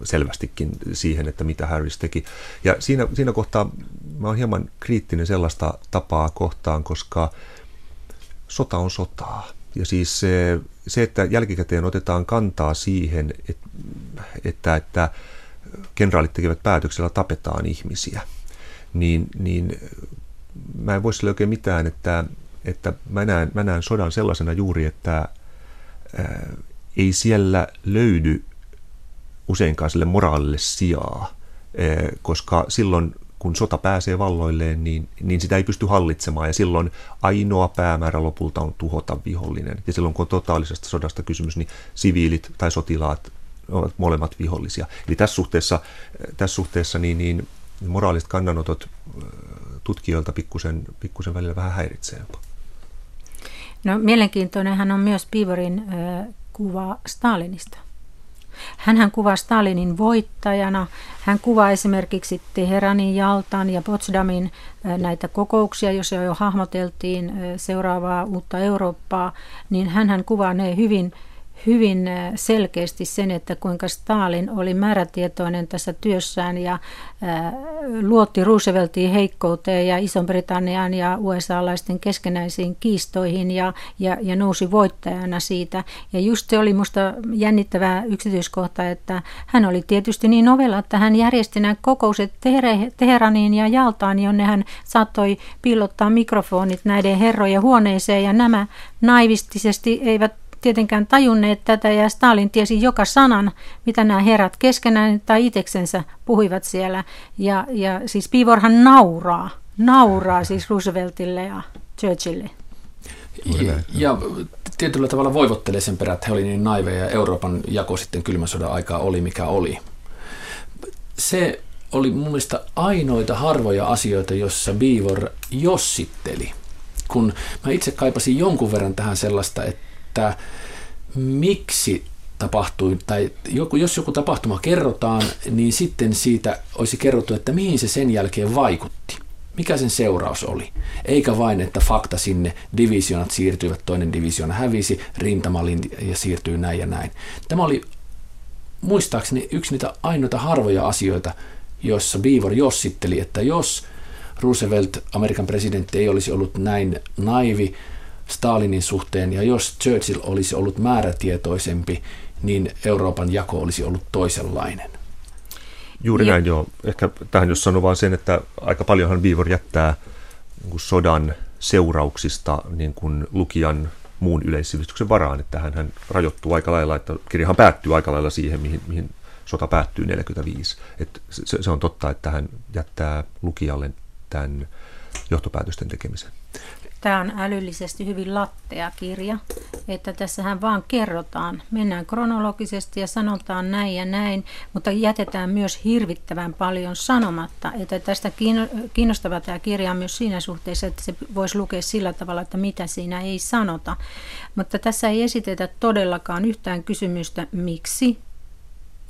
Speaker 1: selvästikin siihen, että mitä Harris teki. Ja siinä, siinä kohtaa mä oon hieman kriittinen sellaista tapaa kohtaan, koska sota on sotaa. Ja siis se, se että jälkikäteen otetaan kantaa siihen, että, että, että kenraalit tekevät päätöksellä tapetaan ihmisiä, niin, niin mä en voi sille oikein mitään, että, että mä, näen, mä näen sodan sellaisena juuri, että ää, ei siellä löydy useinkaan sille moraalille sijaa, eh, koska silloin kun sota pääsee valloilleen, niin, niin sitä ei pysty hallitsemaan ja silloin ainoa päämäärä lopulta on tuhota vihollinen. Ja silloin kun on totaalisesta sodasta kysymys, niin siviilit tai sotilaat ovat molemmat vihollisia. Eli tässä suhteessa, tässä suhteessa niin, niin moraaliset kannanotot eh, tutkijoilta pikkusen, pikkusen välillä vähän häiritsee jopa.
Speaker 2: No mielenkiintoinenhan on myös Piivorin äh, kuva Stalinista. Hänhän kuvaa Stalinin voittajana. Hän kuvaa esimerkiksi Teheranin, Jaltan ja Potsdamin näitä kokouksia, joissa jo hahmoteltiin seuraavaa uutta Eurooppaa, niin hän kuvaa ne hyvin, hyvin selkeästi sen, että kuinka Stalin oli määrätietoinen tässä työssään ja luotti Rooseveltiin heikkouteen ja Ison-Britannian ja USA-laisten keskenäisiin kiistoihin ja, ja, ja nousi voittajana siitä. Ja just se oli minusta jännittävä yksityiskohta, että hän oli tietysti niin ovella, että hän järjesti nämä kokoukset Teheraniin ja Jaltaan, jonne hän saattoi piilottaa mikrofonit näiden herrojen huoneeseen ja nämä naivistisesti eivät tietenkään tajunneet tätä ja Stalin tiesi joka sanan, mitä nämä herrat keskenään tai itseksensä puhuivat siellä. Ja, ja siis Piivorhan nauraa, nauraa siis Rooseveltille ja Churchille.
Speaker 3: Ja, ja tietyllä tavalla voivottelee sen perään, että he olivat niin naiveja ja Euroopan jako sitten kylmän sodan aikaa oli mikä oli. Se oli mun mielestä ainoita harvoja asioita, jossa Beaver jossitteli. Kun mä itse kaipasin jonkun verran tähän sellaista, että että miksi tapahtui, tai joku, jos joku tapahtuma kerrotaan, niin sitten siitä olisi kerrottu, että mihin se sen jälkeen vaikutti. Mikä sen seuraus oli? Eikä vain, että fakta sinne, divisionat siirtyivät, toinen divisiona hävisi, rintamalin ja siirtyy näin ja näin. Tämä oli muistaakseni yksi niitä ainoita harvoja asioita, joissa Beaver jossitteli, että jos Roosevelt, Amerikan presidentti, ei olisi ollut näin naivi, Stalinin suhteen, ja jos Churchill olisi ollut määrätietoisempi, niin Euroopan jako olisi ollut toisenlainen.
Speaker 1: Juuri ja. näin, joo. Ehkä tähän jos sanoo vain sen, että aika paljonhan Viivor jättää niin kuin sodan seurauksista niin kuin lukijan muun yleissivistyksen varaan, että hän, hän rajoittuu aika lailla, että kirjahan päättyy aika lailla siihen, mihin, mihin sota päättyy 45. Et se, se on totta, että hän jättää lukijalle tämän johtopäätösten tekemisen.
Speaker 2: Tämä on älyllisesti hyvin lattea kirja, että tässähän vaan kerrotaan. Mennään kronologisesti ja sanotaan näin ja näin, mutta jätetään myös hirvittävän paljon sanomatta. Että tästä kiinnostava tämä kirja on myös siinä suhteessa, että se voisi lukea sillä tavalla, että mitä siinä ei sanota. Mutta tässä ei esitetä todellakaan yhtään kysymystä, miksi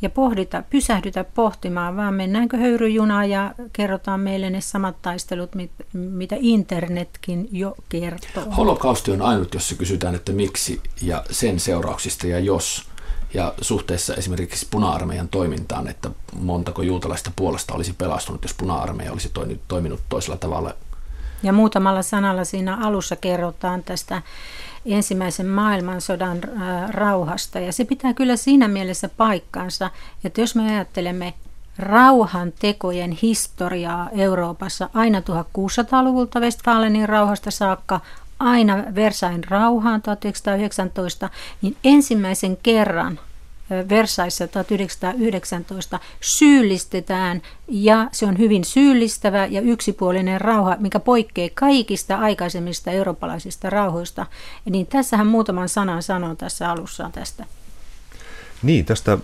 Speaker 2: ja pohdita, pysähdytä pohtimaan, vaan mennäänkö höyryjunaan ja kerrotaan meille ne samat taistelut, mitä internetkin jo kertoo.
Speaker 3: Holokausti on ainut, jossa kysytään, että miksi ja sen seurauksista ja jos. Ja suhteessa esimerkiksi puna-armeijan toimintaan, että montako juutalaista puolesta olisi pelastunut, jos puna-armeija olisi toiminut toisella tavalla.
Speaker 2: Ja muutamalla sanalla siinä alussa kerrotaan tästä ensimmäisen maailmansodan äh, rauhasta. Ja se pitää kyllä siinä mielessä paikkansa, että jos me ajattelemme rauhan tekojen historiaa Euroopassa aina 1600-luvulta Westfalenin rauhasta saakka, aina Versain rauhaan 1919, niin ensimmäisen kerran Versaissa 1919 syyllistetään ja se on hyvin syyllistävä ja yksipuolinen rauha, mikä poikkeaa kaikista aikaisemmista eurooppalaisista rauhoista. Niin tässähän muutaman sanan sanon tässä alussa tästä.
Speaker 1: Niin, tästä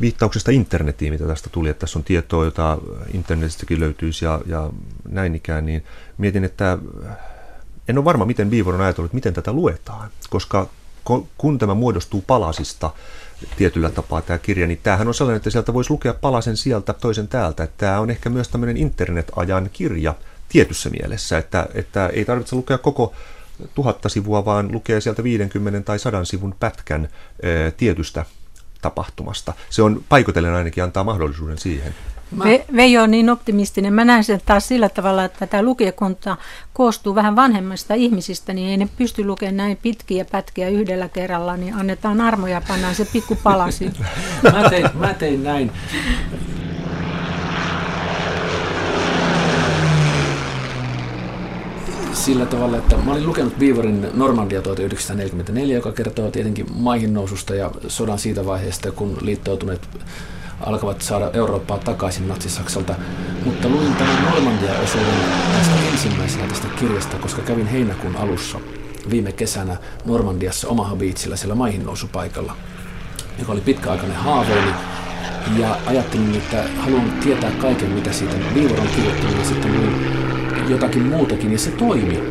Speaker 1: viittauksesta internetiin, mitä tästä tuli, että tässä on tietoa, jota internetistäkin löytyisi ja, ja näin ikään, niin mietin, että en ole varma, miten Viivor on ajatellut, miten tätä luetaan, koska kun tämä muodostuu palasista tietyllä tapaa tämä kirja, niin tämähän on sellainen, että sieltä voisi lukea palasen sieltä, toisen täältä. Että tämä on ehkä myös tämmöinen internetajan kirja tietyssä mielessä, että, että ei tarvitse lukea koko tuhatta sivua, vaan lukee sieltä 50 tai 100 sivun pätkän ää, tietystä tapahtumasta. Se on paikotellen ainakin antaa mahdollisuuden siihen.
Speaker 2: Mä... Ve, Veijo on niin optimistinen. Mä näen sen taas sillä tavalla, että tämä lukijakunta koostuu vähän vanhemmista ihmisistä, niin ei ne pysty lukemaan näin pitkiä pätkiä yhdellä kerralla, niin annetaan armoja ja pannaan se pikku palasi.
Speaker 3: mä, tein, mä tein näin. sillä tavalla, että mä olin lukenut Beaverin Normandia 1944, joka kertoo tietenkin maihin noususta ja sodan siitä vaiheesta, kun liittoutuneet alkavat saada Eurooppaa takaisin Natsi-Saksalta. Mutta luin tämän Normandia-osuuden tästä ensimmäisenä tästä kirjasta, koska kävin heinäkuun alussa viime kesänä Normandiassa Omaha Beachillä siellä maihinnousupaikalla, joka oli pitkäaikainen haaveeni. Ja ajattelin, että haluan tietää kaiken, mitä siitä Beaver on kirjoittanut, ja sitten luin jotakin muutakin, ja se toimi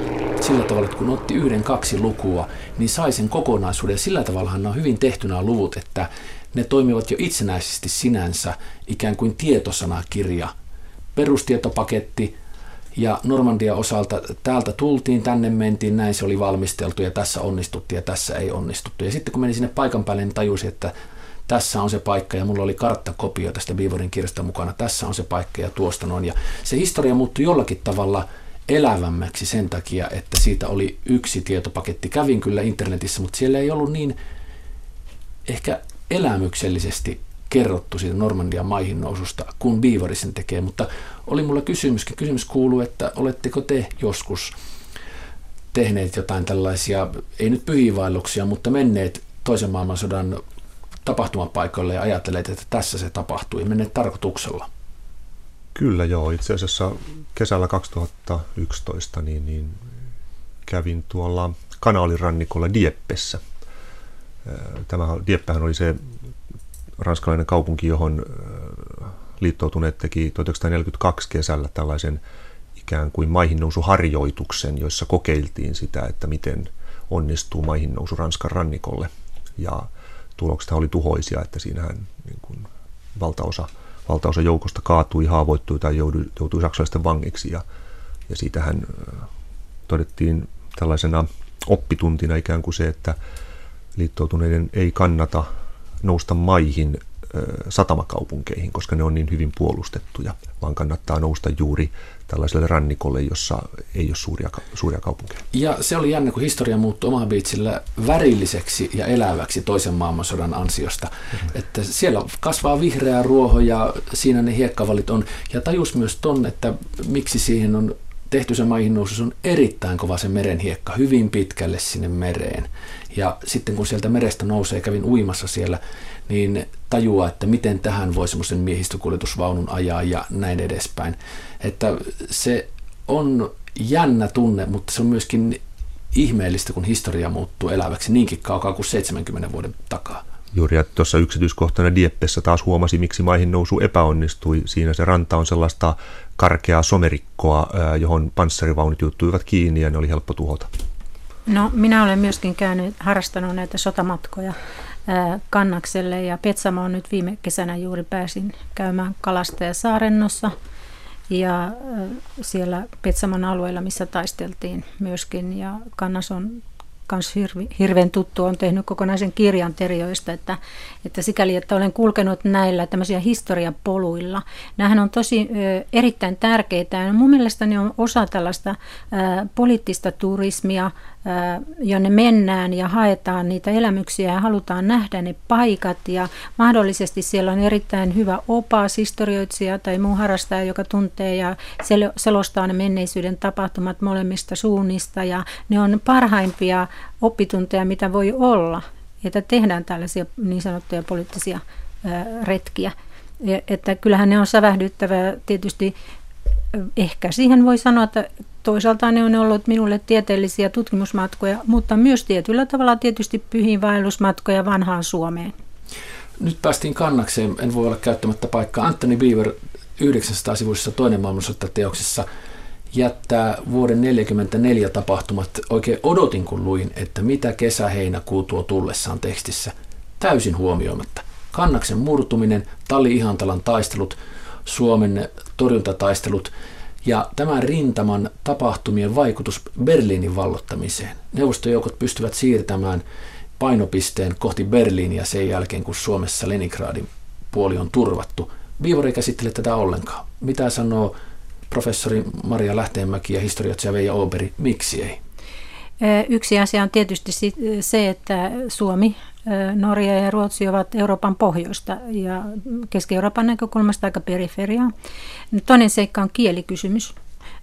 Speaker 3: sillä tavalla, että kun otti yhden, kaksi lukua, niin sai sen kokonaisuuden. Sillä tavalla on hyvin tehty nämä luvut, että ne toimivat jo itsenäisesti sinänsä ikään kuin tietosanakirja, perustietopaketti, Ja Normandia osalta täältä tultiin, tänne mentiin, näin se oli valmisteltu ja tässä onnistuttiin ja tässä ei onnistuttu. Ja sitten kun menin sinne paikan päälle, niin tajusin, että tässä on se paikka ja mulla oli karttakopio tästä Beavorin kirjasta mukana, tässä on se paikka ja tuosta noin. Ja se historia muuttui jollakin tavalla elävämmäksi sen takia, että siitä oli yksi tietopaketti. Kävin kyllä internetissä, mutta siellä ei ollut niin ehkä elämyksellisesti kerrottu siitä Normandian maihin noususta, kun Beaver sen tekee, mutta oli mulla kysymyskin. Kysymys kuuluu, että oletteko te joskus tehneet jotain tällaisia, ei nyt pyhiinvaelluksia, mutta menneet toisen maailmansodan tapahtumapaikoille ja ajatelleet, että tässä se tapahtui, menneet tarkoituksella?
Speaker 1: Kyllä joo, itse asiassa kesällä 2011 niin, niin kävin tuolla kanaalirannikolla Dieppessä. Tämä Dieppähän oli se ranskalainen kaupunki, johon liittoutuneet teki 1942 kesällä tällaisen ikään kuin maihinnousuharjoituksen, jossa kokeiltiin sitä, että miten onnistuu maihinnousu Ranskan rannikolle. Ja tulokset oli tuhoisia, että siinähän niin kuin valtaosa, valtaosa joukosta kaatui, haavoittui tai joutui, joutui saksalaisten vangiksi. Ja, ja siitähän todettiin tällaisena oppituntina ikään kuin se, että liittoutuneiden ei kannata nousta maihin satamakaupunkeihin, koska ne on niin hyvin puolustettuja, vaan kannattaa nousta juuri tällaiselle rannikolle, jossa ei ole suuria, suuria kaupunkeja.
Speaker 3: Ja se oli jännä, kun historia muuttui Omaha Beachillä värilliseksi ja eläväksi toisen maailmansodan ansiosta. Mm-hmm. Että siellä kasvaa vihreä ruoho ja siinä ne hiekkavalit on. Ja tajus myös ton, että miksi siihen on tehty se maihin nousu, on erittäin kova se merenhiekka, hyvin pitkälle sinne mereen. Ja sitten kun sieltä merestä nousee, kävin uimassa siellä, niin tajuaa, että miten tähän voi semmoisen miehistökuljetusvaunun ajaa ja näin edespäin. Että se on jännä tunne, mutta se on myöskin ihmeellistä, kun historia muuttuu eläväksi niinkin kaukaa kuin 70 vuoden takaa.
Speaker 1: Juuri, ja tuossa yksityiskohtana Dieppessä taas huomasi, miksi maihin nousu epäonnistui. Siinä se ranta on sellaista karkeaa somerikkoa, johon panssarivaunut juttuivat kiinni ja ne oli helppo tuhota.
Speaker 2: No, minä olen myöskin käynyt, harrastanut näitä sotamatkoja Kannakselle ja Petsamo on nyt viime kesänä juuri pääsin käymään Kalastajasaarennossa ja siellä Petsamon alueella, missä taisteltiin myöskin ja Kannas on myös hirveän tuttu, on tehnyt kokonaisen kirjan terjoista, että, että sikäli, että olen kulkenut näillä tämmöisiä historiapoluilla. Nämähän on tosi ö, erittäin tärkeitä ja mun mielestäni on osa tällaista ö, poliittista turismia, jonne mennään ja haetaan niitä elämyksiä ja halutaan nähdä ne paikat. Ja mahdollisesti siellä on erittäin hyvä opas, historioitsija tai muu harrastaja, joka tuntee ja selostaa ne menneisyyden tapahtumat molemmista suunnista. Ja ne on parhaimpia oppitunteja, mitä voi olla, että tehdään tällaisia niin sanottuja poliittisia retkiä. Että kyllähän ne on sävähdyttävää tietysti. Ehkä siihen voi sanoa, että toisaalta ne on ollut minulle tieteellisiä tutkimusmatkoja, mutta myös tietyllä tavalla tietysti pyhiinvaellusmatkoja vanhaan Suomeen.
Speaker 3: Nyt päästiin kannakseen, en voi olla käyttämättä paikkaa. Anthony Beaver 900 sivuisessa toinen maailmansota teoksessa jättää vuoden 1944 tapahtumat. Oikein odotin kun luin, että mitä kesä-heinäkuu tuo tullessaan tekstissä. Täysin huomioimatta. Kannaksen murtuminen, Tali Ihantalan taistelut, Suomen torjuntataistelut ja tämän rintaman tapahtumien vaikutus Berliinin vallottamiseen. Neuvostojoukot pystyvät siirtämään painopisteen kohti Berliiniä sen jälkeen, kun Suomessa Leningradin puoli on turvattu. Viivori ei käsittele tätä ollenkaan. Mitä sanoo professori Maria Lähteenmäki ja historioitsija Veija Oberi, miksi ei?
Speaker 2: Yksi asia on tietysti se, että Suomi Norja ja Ruotsi ovat Euroopan pohjoista ja Keski-Euroopan näkökulmasta aika periferiaa. Toinen seikka on kielikysymys.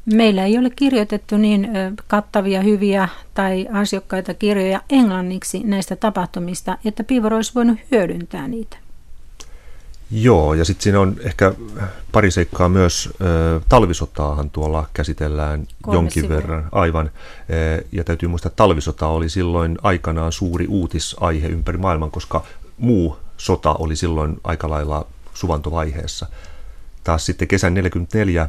Speaker 2: Meillä ei ole kirjoitettu niin kattavia, hyviä tai ansiokkaita kirjoja englanniksi näistä tapahtumista, että Piivor olisi voinut hyödyntää niitä.
Speaker 1: Joo, ja sitten siinä on ehkä pari seikkaa myös. Talvisotaahan tuolla käsitellään Kolme jonkin sivua. verran. Aivan. Ja täytyy muistaa, että talvisota oli silloin aikanaan suuri uutisaihe ympäri maailman, koska muu sota oli silloin aika lailla suvantovaiheessa. Taas sitten kesän 44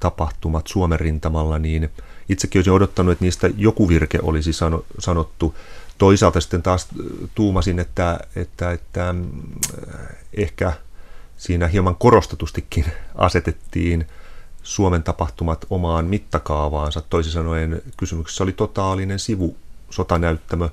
Speaker 1: tapahtumat Suomen rintamalla, niin itsekin olisin odottanut, että niistä joku virke olisi sanottu. Toisaalta sitten taas tuumasin, että, että, että ehkä – siinä hieman korostetustikin asetettiin Suomen tapahtumat omaan mittakaavaansa. Toisin sanoen kysymyksessä oli totaalinen sivu sotanäyttämö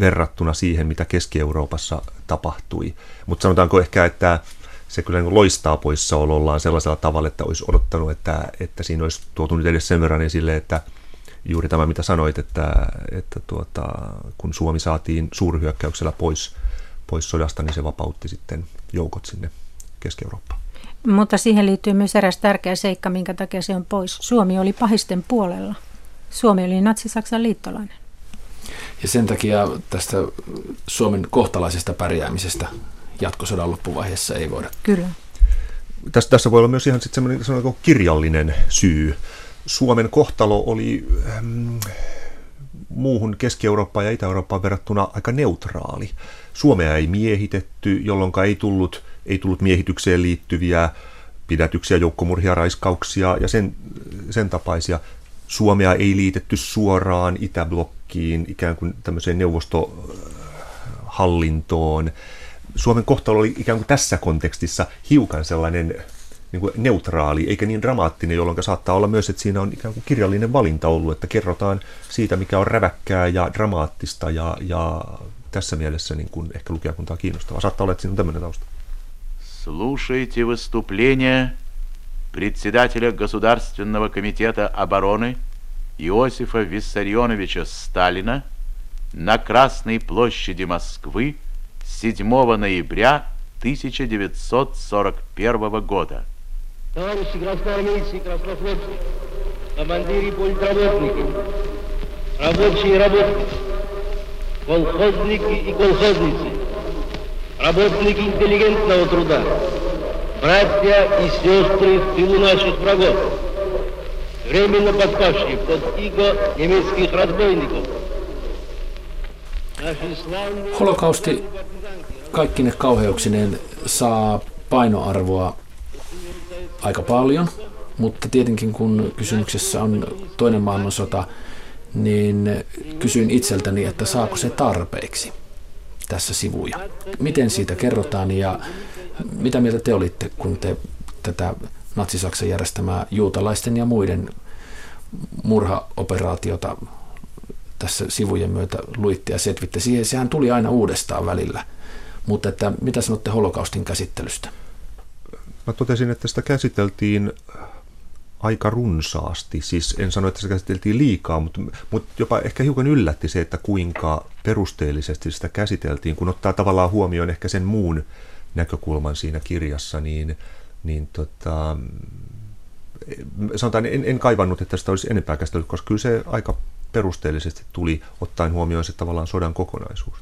Speaker 1: verrattuna siihen, mitä Keski-Euroopassa tapahtui. Mutta sanotaanko ehkä, että se kyllä niin loistaa poissaolollaan sellaisella tavalla, että olisi odottanut, että, että siinä olisi tuotu nyt edes sen verran esille, että juuri tämä, mitä sanoit, että, että tuota, kun Suomi saatiin suurhyökkäyksellä pois, pois sodasta, niin se vapautti sitten joukot sinne Keski-Eurooppaan.
Speaker 2: Mutta siihen liittyy myös eräs tärkeä seikka, minkä takia se on pois. Suomi oli pahisten puolella. Suomi oli Natsi-Saksan liittolainen.
Speaker 3: Ja sen takia tästä Suomen kohtalaisesta pärjäämisestä jatkosodan loppuvaiheessa ei voida.
Speaker 2: Kyllä.
Speaker 1: Tässä, tässä voi olla myös ihan sitten semmoinen kirjallinen syy. Suomen kohtalo oli ähm, muuhun Keski-Eurooppaan ja Itä-Eurooppaan verrattuna aika neutraali. Suomea ei miehitetty, jolloin ei tullut, ei tullut miehitykseen liittyviä pidätyksiä, joukkomurhia, raiskauksia ja sen, sen tapaisia. Suomea ei liitetty suoraan Itäblokkiin, ikään kuin tämmöiseen neuvostohallintoon. Suomen kohtalo oli ikään kuin tässä kontekstissa hiukan sellainen niin kuin neutraali eikä niin dramaattinen, jolloin saattaa olla myös, että siinä on ikään kuin kirjallinen valinta ollut, että kerrotaan siitä, mikä on räväkkää ja dramaattista ja, ja tässä mielessä niin kuin ehkä lukijakuntaa kiinnostavaa. Saattaa olla, että siinä on tämmöinen tausta.
Speaker 5: Слушайте выступление председателя Государственного комитета обороны Иосифа Виссарионовича Сталина на Красной площади Москвы 7 ноября 1941 года.
Speaker 6: Товарищи красноармейцы и краснофлотцы, командиры и политработники, рабочие и работники, колхозники и колхозницы, работники интеллигентного труда, братья и сестры в тылу наших врагов, временно подпавшие под иго немецких разбойников.
Speaker 3: Holokausti kaikkine kauheuksineen saa painoarvoa aika paljon, mutta tietenkin kun kysymyksessä on toinen maailmansota, niin kysyin itseltäni, että saako se tarpeeksi tässä sivuja. Miten siitä kerrotaan ja mitä mieltä te olitte, kun te tätä Natsi-Saksan järjestämää juutalaisten ja muiden murhaoperaatiota tässä sivujen myötä luitte ja setvitte. Siihen sehän tuli aina uudestaan välillä. Mutta että, mitä sanotte holokaustin käsittelystä?
Speaker 1: Mä totesin, että sitä käsiteltiin aika runsaasti. Siis en sano, että sitä käsiteltiin liikaa, mutta, mutta jopa ehkä hiukan yllätti se, että kuinka perusteellisesti sitä käsiteltiin. Kun ottaa tavallaan huomioon ehkä sen muun näkökulman siinä kirjassa, niin, niin tota, sanotaan, en, en kaivannut, että sitä olisi enempää käsitelty, koska kyllä se aika perusteellisesti tuli ottaen huomioon se tavallaan sodan kokonaisuus.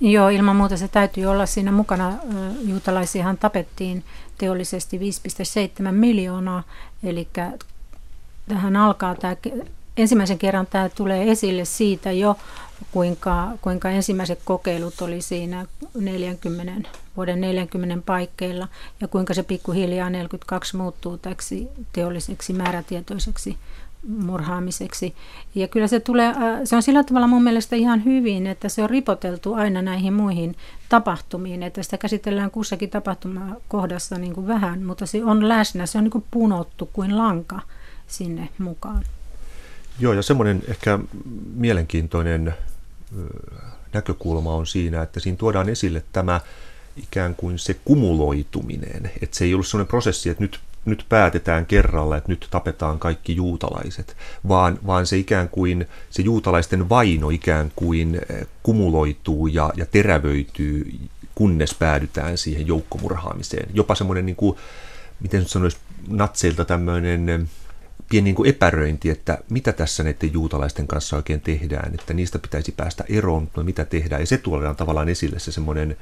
Speaker 2: Joo, ilman muuta se täytyy olla siinä mukana. Juutalaisiahan tapettiin teollisesti 5,7 miljoonaa, eli tähän alkaa tämä, ensimmäisen kerran tämä tulee esille siitä jo, kuinka, kuinka ensimmäiset kokeilut oli siinä 40, vuoden 40 paikkeilla ja kuinka se pikkuhiljaa 42 muuttuu täksi teolliseksi määrätietoiseksi murhaamiseksi. Ja kyllä se tulee, äh, se on sillä tavalla mun mielestä ihan hyvin, että se on ripoteltu aina näihin muihin tapahtumiin, että sitä käsitellään kussakin tapahtumakohdassa niin kuin vähän, mutta se on läsnä, se on niin kuin punottu kuin lanka sinne mukaan.
Speaker 1: Joo, ja semmoinen ehkä mielenkiintoinen näkökulma on siinä, että siinä tuodaan esille tämä ikään kuin se kumuloituminen, että se ei ollut sellainen prosessi, että nyt nyt päätetään kerralla, että nyt tapetaan kaikki juutalaiset, vaan, vaan se ikään kuin, se juutalaisten vaino ikään kuin eh, kumuloituu ja, ja terävöityy, kunnes päädytään siihen joukkomurhaamiseen. Jopa semmoinen, niin kuin, miten nyt sanoisi, natseilta tämmöinen eh, pieni niin kuin epäröinti, että mitä tässä näiden juutalaisten kanssa oikein tehdään, että niistä pitäisi päästä eroon, mutta mitä tehdään. Ja se tuodaan tavallaan esille se semmoinen,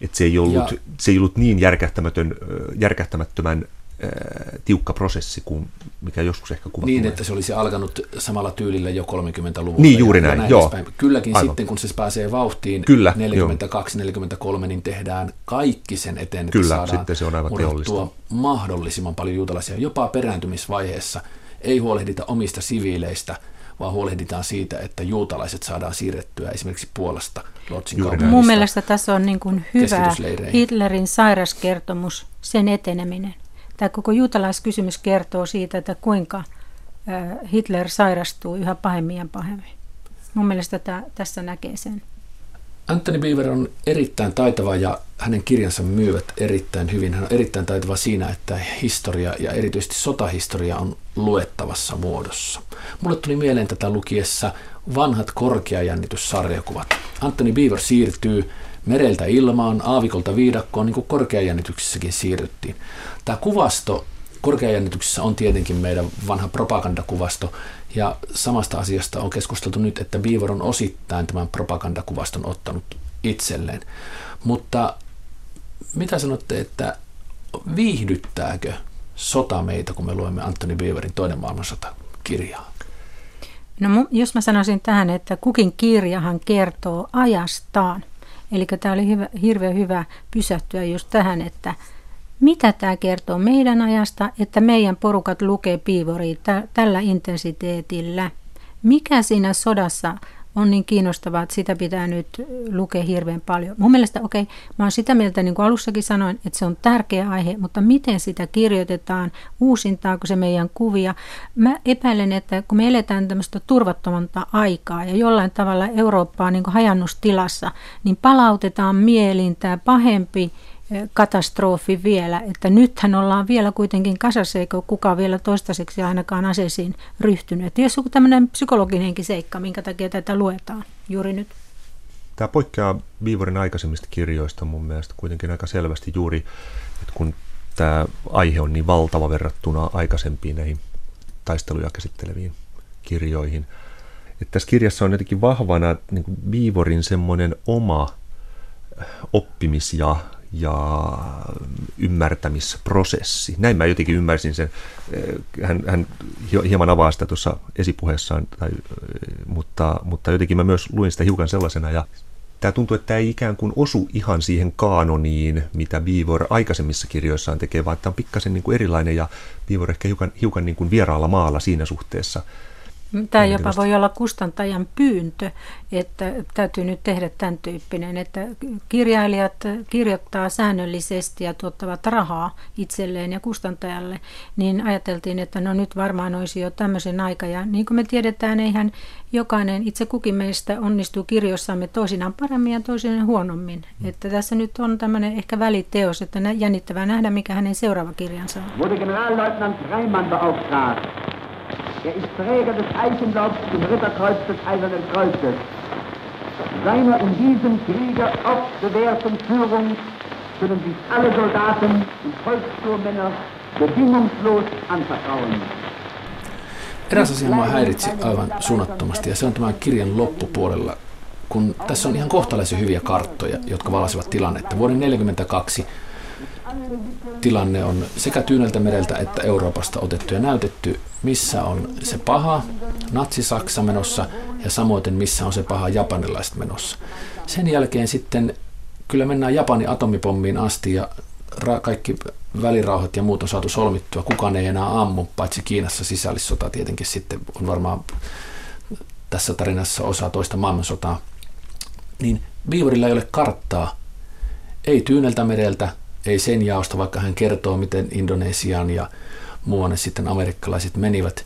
Speaker 1: että se ei ollut, ja. se ei ollut niin järkähtämätön, järkähtämättömän tiukka prosessi kuin mikä joskus ehkä kuvattu.
Speaker 3: Niin, että se olisi alkanut samalla tyylillä jo 30-luvulla.
Speaker 1: Niin, juuri näin, näin joo.
Speaker 3: Kylläkin Aivan. sitten, kun se pääsee vauhtiin Kyllä, 42-43, niin tehdään kaikki sen eteen, että
Speaker 1: Kyllä,
Speaker 3: saadaan
Speaker 1: sitten se on aivan teollista.
Speaker 3: mahdollisimman paljon juutalaisia. Jopa perääntymisvaiheessa ei huolehdita omista siviileistä, vaan huolehditaan siitä, että juutalaiset saadaan siirrettyä esimerkiksi Puolasta Lotsin
Speaker 2: Mun mielestä tässä on niin kuin hyvä Hitlerin sairaskertomus, sen eteneminen tämä koko juutalaiskysymys kertoo siitä, että kuinka Hitler sairastuu yhä pahemmin ja pahemmin. Mun mielestä tämä, tässä näkee sen.
Speaker 3: Anthony Beaver on erittäin taitava ja hänen kirjansa myyvät erittäin hyvin. Hän on erittäin taitava siinä, että historia ja erityisesti sotahistoria on luettavassa muodossa. Mulle tuli mieleen tätä lukiessa vanhat korkeajännityssarjakuvat. Anthony Beaver siirtyy mereltä ilmaan, aavikolta viidakkoon, niin kuin korkeajännityksessäkin siirryttiin. Tämä kuvasto korkeajännityksessä on tietenkin meidän vanha propagandakuvasto, ja samasta asiasta on keskusteltu nyt, että Beaver on osittain tämän propagandakuvaston ottanut itselleen. Mutta mitä sanotte, että viihdyttääkö sota meitä, kun me luemme Anthony Beaverin toinen maailmansota kirjaa?
Speaker 2: No jos mä sanoisin tähän, että kukin kirjahan kertoo ajastaan. Eli tämä oli hyvä, hirveän hyvä pysähtyä just tähän, että mitä tämä kertoo meidän ajasta, että meidän porukat lukee piivoria tä- tällä intensiteetillä. Mikä siinä sodassa on niin kiinnostavaa, että sitä pitää nyt lukea hirveän paljon. Mun mielestä, okei, okay, mä oon sitä mieltä, niin kuin alussakin sanoin, että se on tärkeä aihe, mutta miten sitä kirjoitetaan, uusintaako se meidän kuvia. Mä epäilen, että kun me eletään tämmöistä turvattomonta aikaa ja jollain tavalla Eurooppaa niin kuin hajannustilassa, niin palautetaan mieliin tämä pahempi katastrofi vielä, että nythän ollaan vielä kuitenkin kasassa, eikä kukaan vielä toistaiseksi ainakaan aseisiin ryhtynyt. Että jos joku tämmöinen psykologinenkin seikka, minkä takia tätä luetaan juuri nyt.
Speaker 1: Tämä poikkeaa Viivorin aikaisemmista kirjoista mun mielestä kuitenkin aika selvästi juuri, että kun tämä aihe on niin valtava verrattuna aikaisempiin näihin taisteluja käsitteleviin kirjoihin. Että tässä kirjassa on jotenkin vahvana niin Viivorin semmoinen oma oppimis- ja ja ymmärtämisprosessi. Näin mä jotenkin ymmärsin sen. Hän, hän hieman avaa sitä tuossa esipuheessaan, tai, mutta, mutta jotenkin mä myös luin sitä hiukan sellaisena. Ja tämä tuntuu, että tämä ei ikään kuin osu ihan siihen kaanoniin, mitä Beaver aikaisemmissa kirjoissaan tekee, vaan tämä on pikkasen niin kuin erilainen ja Beaver ehkä hiukan, hiukan niin kuin vieraalla maalla siinä suhteessa –
Speaker 2: Tämä jopa voi olla kustantajan pyyntö, että täytyy nyt tehdä tämän tyyppinen, että kirjailijat kirjoittaa säännöllisesti ja tuottavat rahaa itselleen ja kustantajalle, niin ajateltiin, että no nyt varmaan olisi jo tämmöisen aika. Ja niin kuin me tiedetään, eihän jokainen itse kukin meistä onnistuu kirjoissamme toisinaan paremmin ja toisinaan huonommin. Mm. Että tässä nyt on tämmöinen ehkä väliteos, että jännittävää nähdä, mikä hänen seuraava kirjansa on.
Speaker 7: Er ist Träger des Eichenlaubs zum Ritterkreuz des Eisernen Kreuzes. Seiner in diesem Kriege oft bewährten Führung können sich alle Soldaten und Volksturmänner bedingungslos anvertrauen.
Speaker 3: Eräs asia minua häiritsi aivan suunnattomasti ja se on tämän kirjan loppupuolella, kun tässä on ihan kohtalaisen hyviä karttoja, jotka valasivat tilannetta. Vuoden 1942 tilanne on sekä Tyyneltä mereltä että Euroopasta otettu ja näytetty, missä on se paha natsi-Saksa menossa ja samoin missä on se paha japanilaiset menossa. Sen jälkeen sitten kyllä mennään Japanin atomipommiin asti ja ra- kaikki välirauhat ja muut on saatu solmittua. Kukaan ei enää ammu, paitsi Kiinassa sisällissota tietenkin sitten on varmaan tässä tarinassa osa toista maailmansotaa. Niin Beaverilla ei ole karttaa, ei Tyyneltä mereltä, ei sen jaosta, vaikka hän kertoo, miten Indonesiaan ja muuanne sitten amerikkalaiset menivät,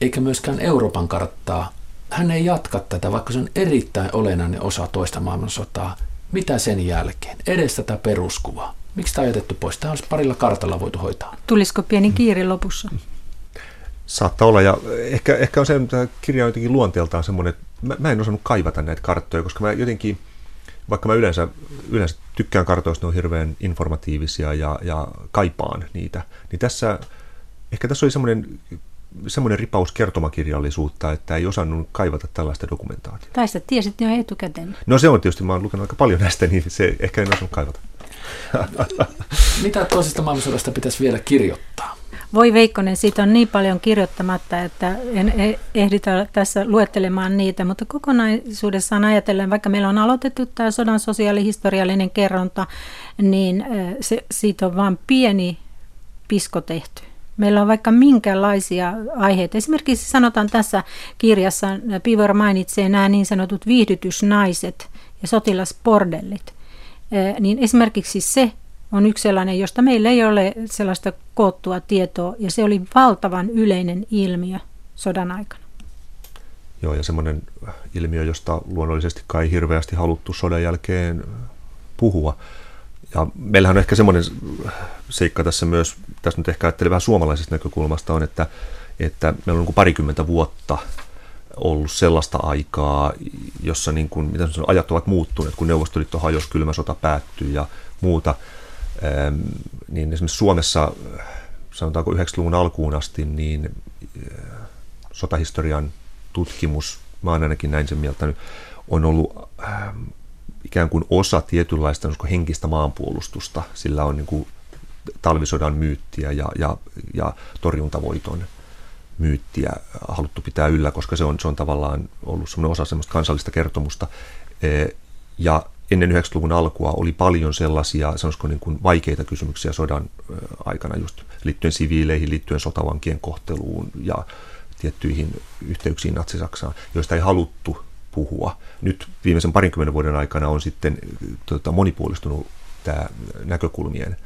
Speaker 3: eikä myöskään Euroopan karttaa. Hän ei jatka tätä, vaikka se on erittäin olennainen osa toista maailmansotaa. Mitä sen jälkeen? Edes tätä peruskuvaa. Miksi tämä on jätetty pois? Tämä olisi parilla kartalla voitu hoitaa.
Speaker 2: Tulisiko pieni kiiri lopussa?
Speaker 1: Saattaa olla, ja ehkä, ehkä on se, että kirja on jotenkin luonteeltaan semmoinen, että mä, mä en osannut kaivata näitä karttoja, koska mä jotenkin – vaikka mä yleensä, yleensä tykkään kartoista, ne on hirveän informatiivisia ja, ja kaipaan niitä, niin tässä, ehkä tässä oli semmoinen semmoinen ripaus kertomakirjallisuutta, että ei osannut kaivata tällaista dokumentaatiota.
Speaker 2: Tai sä tiesit jo etukäteen.
Speaker 1: No se on tietysti, mä oon lukenut aika paljon näistä, niin se ehkä en osannut kaivata.
Speaker 3: Mitä toisesta maailmansodasta pitäisi vielä kirjoittaa?
Speaker 2: Voi Veikkonen, siitä on niin paljon kirjoittamatta, että en e- ehditä tässä luettelemaan niitä, mutta kokonaisuudessaan ajatellen, vaikka meillä on aloitettu tämä sodan sosiaalihistoriallinen kerronta, niin se, siitä on vain pieni pisko tehty. Meillä on vaikka minkälaisia aiheita. Esimerkiksi sanotaan tässä kirjassa, Pivor mainitsee nämä niin sanotut viihdytysnaiset ja sotilasbordellit. Niin esimerkiksi se on yksi sellainen, josta meillä ei ole sellaista koottua tietoa, ja se oli valtavan yleinen ilmiö sodan aikana.
Speaker 1: Joo, ja semmoinen ilmiö, josta luonnollisesti kai hirveästi haluttu sodan jälkeen puhua. Ja meillähän on ehkä semmoinen seikka tässä myös, tässä nyt ehkä ajattelin vähän suomalaisesta näkökulmasta on, että, että meillä on niin parikymmentä vuotta ollut sellaista aikaa, jossa niin kuin, mitä sanon, ajat ovat muuttuneet, kun Neuvostoliitto hajosi, kylmä sota päättyi ja muuta. Ähm, niin esimerkiksi Suomessa, sanotaanko 90-luvun alkuun asti, niin äh, sotahistorian tutkimus, mä oon ainakin näin sen mieltä, on ollut ähm, ikään kuin osa tietynlaista henkistä maanpuolustusta. Sillä on niin kuin talvisodan myyttiä ja, ja, ja torjuntavoiton myyttiä haluttu pitää yllä, koska se on, se on tavallaan ollut osa semmoista kansallista kertomusta. E, ja ennen 90-luvun alkua oli paljon sellaisia, sanoisiko niin kuin vaikeita kysymyksiä sodan aikana just liittyen siviileihin, liittyen sotavankien kohteluun ja tiettyihin yhteyksiin Natsi-Saksaan, joista ei haluttu puhua. Nyt viimeisen parinkymmenen vuoden aikana on sitten tota, monipuolistunut tämä näkökulmien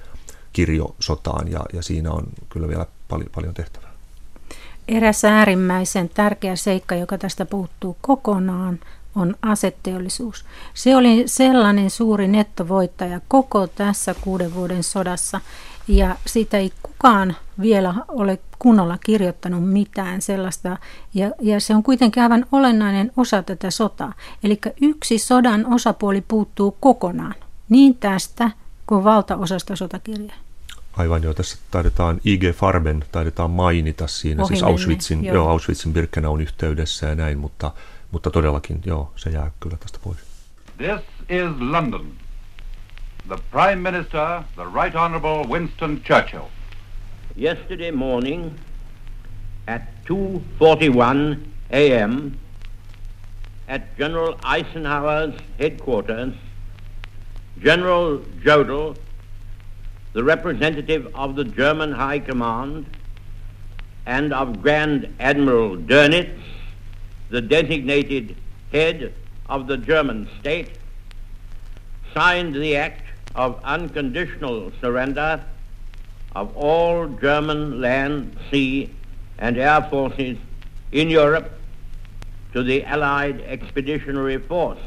Speaker 1: kirjo sotaan ja, ja siinä on kyllä vielä paljon, paljon tehtävää.
Speaker 2: Eräs äärimmäisen tärkeä seikka, joka tästä puuttuu kokonaan, on asetteollisuus. Se oli sellainen suuri nettovoittaja koko tässä kuuden vuoden sodassa, ja siitä ei kukaan vielä ole kunnolla kirjoittanut mitään sellaista, ja, ja se on kuitenkin aivan olennainen osa tätä sotaa. Eli yksi sodan osapuoli puuttuu kokonaan, niin tästä kuin valtaosasta sotakirjaa.
Speaker 1: Aivan joo, tässä taidetaan IG Farben taidetaan mainita siinä, Ohi siis Auschwitzin, joo. Joo, Auschwitzin Birkenaun yhteydessä ja näin, mutta, mutta todellakin joo, se jää kyllä tästä pois.
Speaker 8: This is London. The Prime Minister, the Right Honourable Winston Churchill.
Speaker 6: Yesterday morning at 2.41 a.m. at General Eisenhower's headquarters, General Jodl the representative of the German High Command, and of Grand Admiral Dönitz, the designated head of the German state, signed the act of unconditional surrender of all German land, sea, and air forces in Europe to the Allied Expeditionary Force.